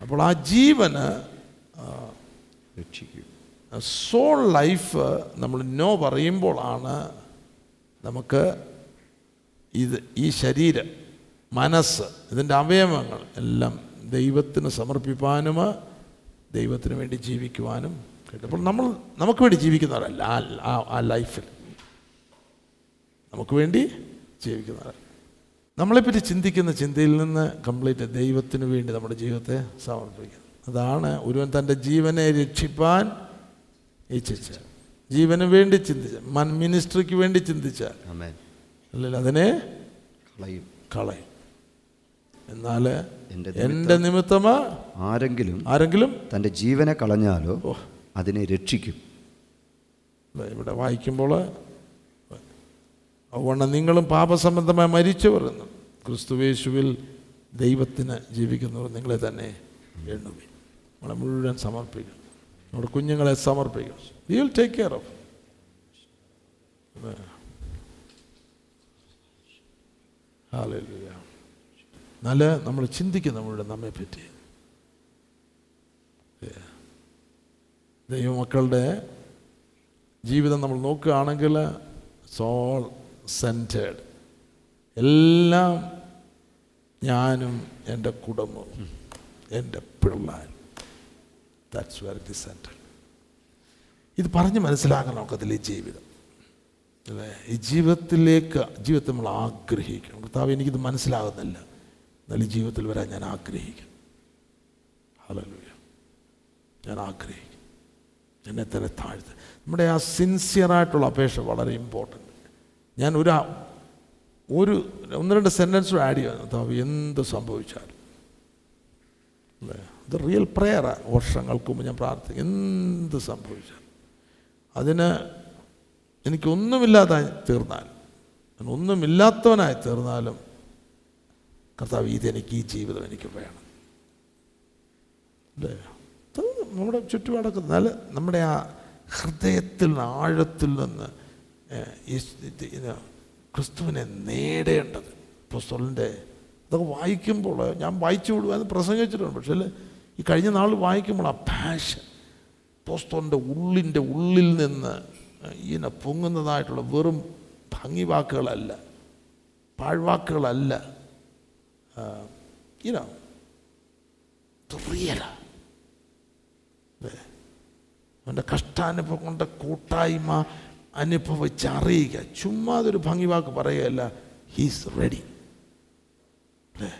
A: അപ്പോൾ ആ ജീവന്
B: രക്ഷിക്കും.
A: സോൾ ലൈഫ് നമ്മൾ നോ പറയുമ്പോഴാണ് നമുക്ക് ഇത് ഈ ശരീരം മനസ്സ് ഇതിന്റെ അവയവങ്ങൾ എല്ലാം ദൈവത്തിന് സമർപ്പിക്കാനും ദൈവത്തിന് വേണ്ടി ജീവിക്കുവാനും കേട്ടപ്പോൾ അപ്പോൾ നമ്മൾ നമുക്ക് വേണ്ടി ജീവിക്കുന്നവരല്ല ആ ആ- ലൈഫിൽ നമുക്ക് വേണ്ടി ജീവിക്കുന്നവരല്ല നമ്മളെപ്പറ്റി ചിന്തിക്കുന്ന ചിന്തയിൽ നിന്ന് കംപ്ലീറ്റ് ദൈവത്തിന് വേണ്ടി നമ്മുടെ ജീവിതത്തെ സമർപ്പിക്കുന്നു. അതാണ് ഒരുവൻ തന്റെ ജീവനെ രക്ഷിപ്പാൻ ഇച്ഛിച്ച. ജീവന് വേണ്ടി ചിന്തിച്ച മൻ മിനിസ്ട്രിക്ക് വേണ്ടി
B: ചിന്തിച്ച.
A: അല്ലെങ്കിൽ അതിനെ
B: കളയും.
A: കളയും. എന്നാൽ
B: എന്റെ
A: എന്റെ നിമിത്തമാ
B: ആരെങ്കിലും
A: ആരെങ്കിലും
B: തന്റെ ജീവനെ കളഞ്ഞാലോ അതിനെ രക്ഷിക്കും.
A: ഇവിടെ വായിക്കുമ്പോൾ അതുകൊണ്ട് നിങ്ങളും പാപസംബന്ധമായി മരിച്ചു പറയുന്നു ക്രിസ്തുവേശുവിൽ ദൈവത്തിന് ജീവിക്കുന്നവർ നിങ്ങളെ തന്നെ എണ്ണുവി നമ്മളെ മുഴുവൻ സമർപ്പിക്കും. നമ്മുടെ കുഞ്ഞുങ്ങളെ സമർപ്പിക്കും. വിൽ ടേക്ക് കെയർ ഓഫ് നല്ല നമ്മൾ ചിന്തിക്കും നമ്മളുടെ നമ്മെ പറ്റി ദൈവമക്കളുടെ ജീവിതം നമ്മൾ നോക്കുകയാണെങ്കിൽ സോൾ സെന്റേഡ് എല്ലാം ഞാനും എന്റെ കുടുംബവും എന്റെ പിള്ളേരും. ദാറ്റ്സ് വെരി ദി സെന്റഡ് ഇത് പറഞ്ഞ് മനസ്സിലാക്കാൻ നമുക്കതിൽ ഈ ജീവിതം. അല്ലേ? ഈ ജീവിതത്തിലേക്ക് ജീവിതത്തെ നമ്മൾ ആഗ്രഹിക്കണം. കർത്താവ് എനിക്കിത് മനസ്സിലാകുന്നില്ല. എന്നാൽ ഈ ജീവിതത്തിൽ വരാൻ ഞാൻ ആഗ്രഹിക്കും ഹല്ലേലൂയ ഞാൻ ആഗ്രഹിക്കും എന്നെ തന്നെ താഴ്ത്ത്. നമ്മുടെ ആ സിൻസിയറായിട്ടുള്ള അപേക്ഷ വളരെ ഇമ്പോർട്ടന്റ് ഞാൻ ഒരു ഒരു ഒന്ന് രണ്ട് സെന്റൻസും ആഡ് ചെയ്യാൻ കർത്താവ് എന്ത് സംഭവിച്ചാലും. ഇത് റിയൽ പ്രെയറാണ് വർഷങ്ങൾക്ക് മുമ്പ് ഞാൻ പ്രാർത്ഥിക്കും എന്ത് സംഭവിച്ചാലും. അതിന് എനിക്കൊന്നുമില്ലാതായി ഞാൻ ഒന്നുമില്ലാത്തവനായി തീർന്നാലും കർത്താവ് ഇതെനിക്ക് ഈ ജീവിതം എനിക്ക് വേണം. അല്ലേ? നമ്മുടെ ചുറ്റുപാടൊക്കെ നല്ല നമ്മുടെ ആ ഹൃദയത്തിൽ നിന്ന് ആഴത്തിൽ നിന്ന് ക്രിസ്തുവിനെ നേടേണ്ടത്. പുസ്തകന്റെ അതൊക്കെ വായിക്കുമ്പോൾ ഞാൻ വായിച്ചു വിടുവാന്ന് പ്രസംഗിച്ചിട്ടുണ്ട്. പക്ഷേ ഈ കഴിഞ്ഞ നാൾ വായിക്കുമ്പോൾ ആ പാഷൻ പോസ്തോന്റെ ഉള്ളിന്റെ ഉള്ളിൽ നിന്ന് ഇങ്ങനെ പൊങ്ങുന്നതായിട്ടുള്ള വെറും ഭംഗി വാക്കുകളല്ല പാഴ്വാക്കുകളല്ല ഇനോ തുറിയല അവന്റെ കഷ്ടാനുഭവം കൊണ്ട് കൂട്ടായ്മ അനുഭവിച്ച് അറിയുക ചുമ്മാ അതൊരു ഭംഗി വാക്ക് പറയുകയല്ല ഹീസ് റെഡി അല്ലേ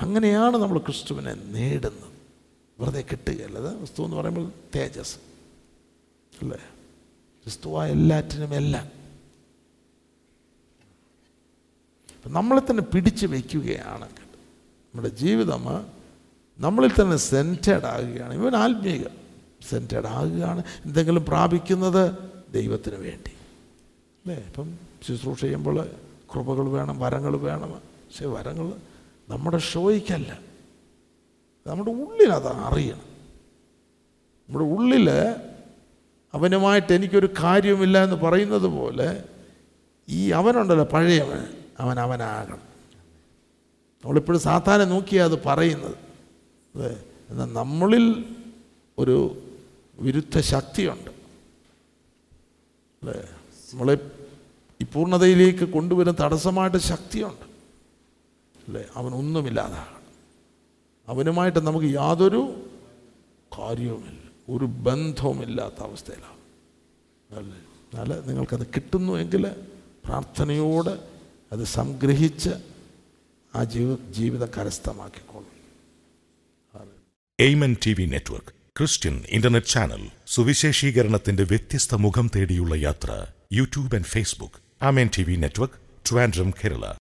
A: അങ്ങനെയാണ് നമ്മൾ ക്രിസ്തുവിനെ നേടുന്നത്. വെറുതെ കിട്ടുകയല്ല. അത് ക്രിസ്തു എന്ന് പറയുമ്പോൾ തേജസ്. അല്ലേ? ക്രിസ്തുവായ എല്ലാറ്റിനും എല്ലാം. നമ്മളെ തന്നെ പിടിച്ചു വയ്ക്കുകയാണ് നമ്മുടെ ജീവിതം നമ്മളിൽ തന്നെ സെന്റേഡ് ആകുകയാണ്. ഇവൻ ആത്മീക സെന്റേഡ് ആകുകയാണ്. എന്തെങ്കിലും പ്രാപിക്കുന്നത് ദൈവത്തിന് വേണ്ടി. അല്ലേ? ഇപ്പം ശുശ്രൂഷ ചെയ്യുമ്പോൾ കൃപകൾ വേണം വരങ്ങൾ വേണം. പക്ഷേ വരങ്ങൾ നമ്മുടെ ഷോയ്ക്കല്ല. നമ്മുടെ ഉള്ളിൽ അത് അറിയണം. നമ്മുടെ ഉള്ളിൽ അവനുമായിട്ട് എനിക്കൊരു കാര്യവുമില്ല എന്ന് പറയുന്നത് പോലെ ഈ അവനുണ്ടല്ലോ പഴയവൻ. അവൻ അവനാകണം. നമ്മളിപ്പോഴും സാത്താനെ നോക്കിയാൽ അത് പറയുന്നത്. അതെ എന്നാൽ നമ്മളിൽ ഒരു വിരുദ്ധ ശക്തിയുണ്ട്. അല്ലേ നമ്മളെ ഈ പൂർണതയിലേക്ക് കൊണ്ടുവരുന്ന തടസ്സമായിട്ട് ശക്തിയുണ്ട്. അല്ലേ അവനൊന്നുമില്ലാതാണ് അവനുമായിട്ട് നമുക്ക് യാതൊരു കാര്യവുമില്ല ഒരു ബന്ധവുമില്ലാത്ത അവസ്ഥയിലാണ്. അല്ലേ എന്നാൽ നിങ്ങൾക്കത് കിട്ടുന്നു എങ്കിൽ പ്രാർത്ഥനയോട് അത് സംഗ്രഹിച്ച് ആ ജീവ ജീവിതം കരസ്ഥമാക്കിക്കോളും.
C: Amen T V network Christian internet channel സുവിശേഷീകരണത്തിന്റെ വ്യത്യസ്ത മുഖം തേടിയുള്ള യാത്ര YouTube and Facebook. Amen T V network Trivandrum Kerala.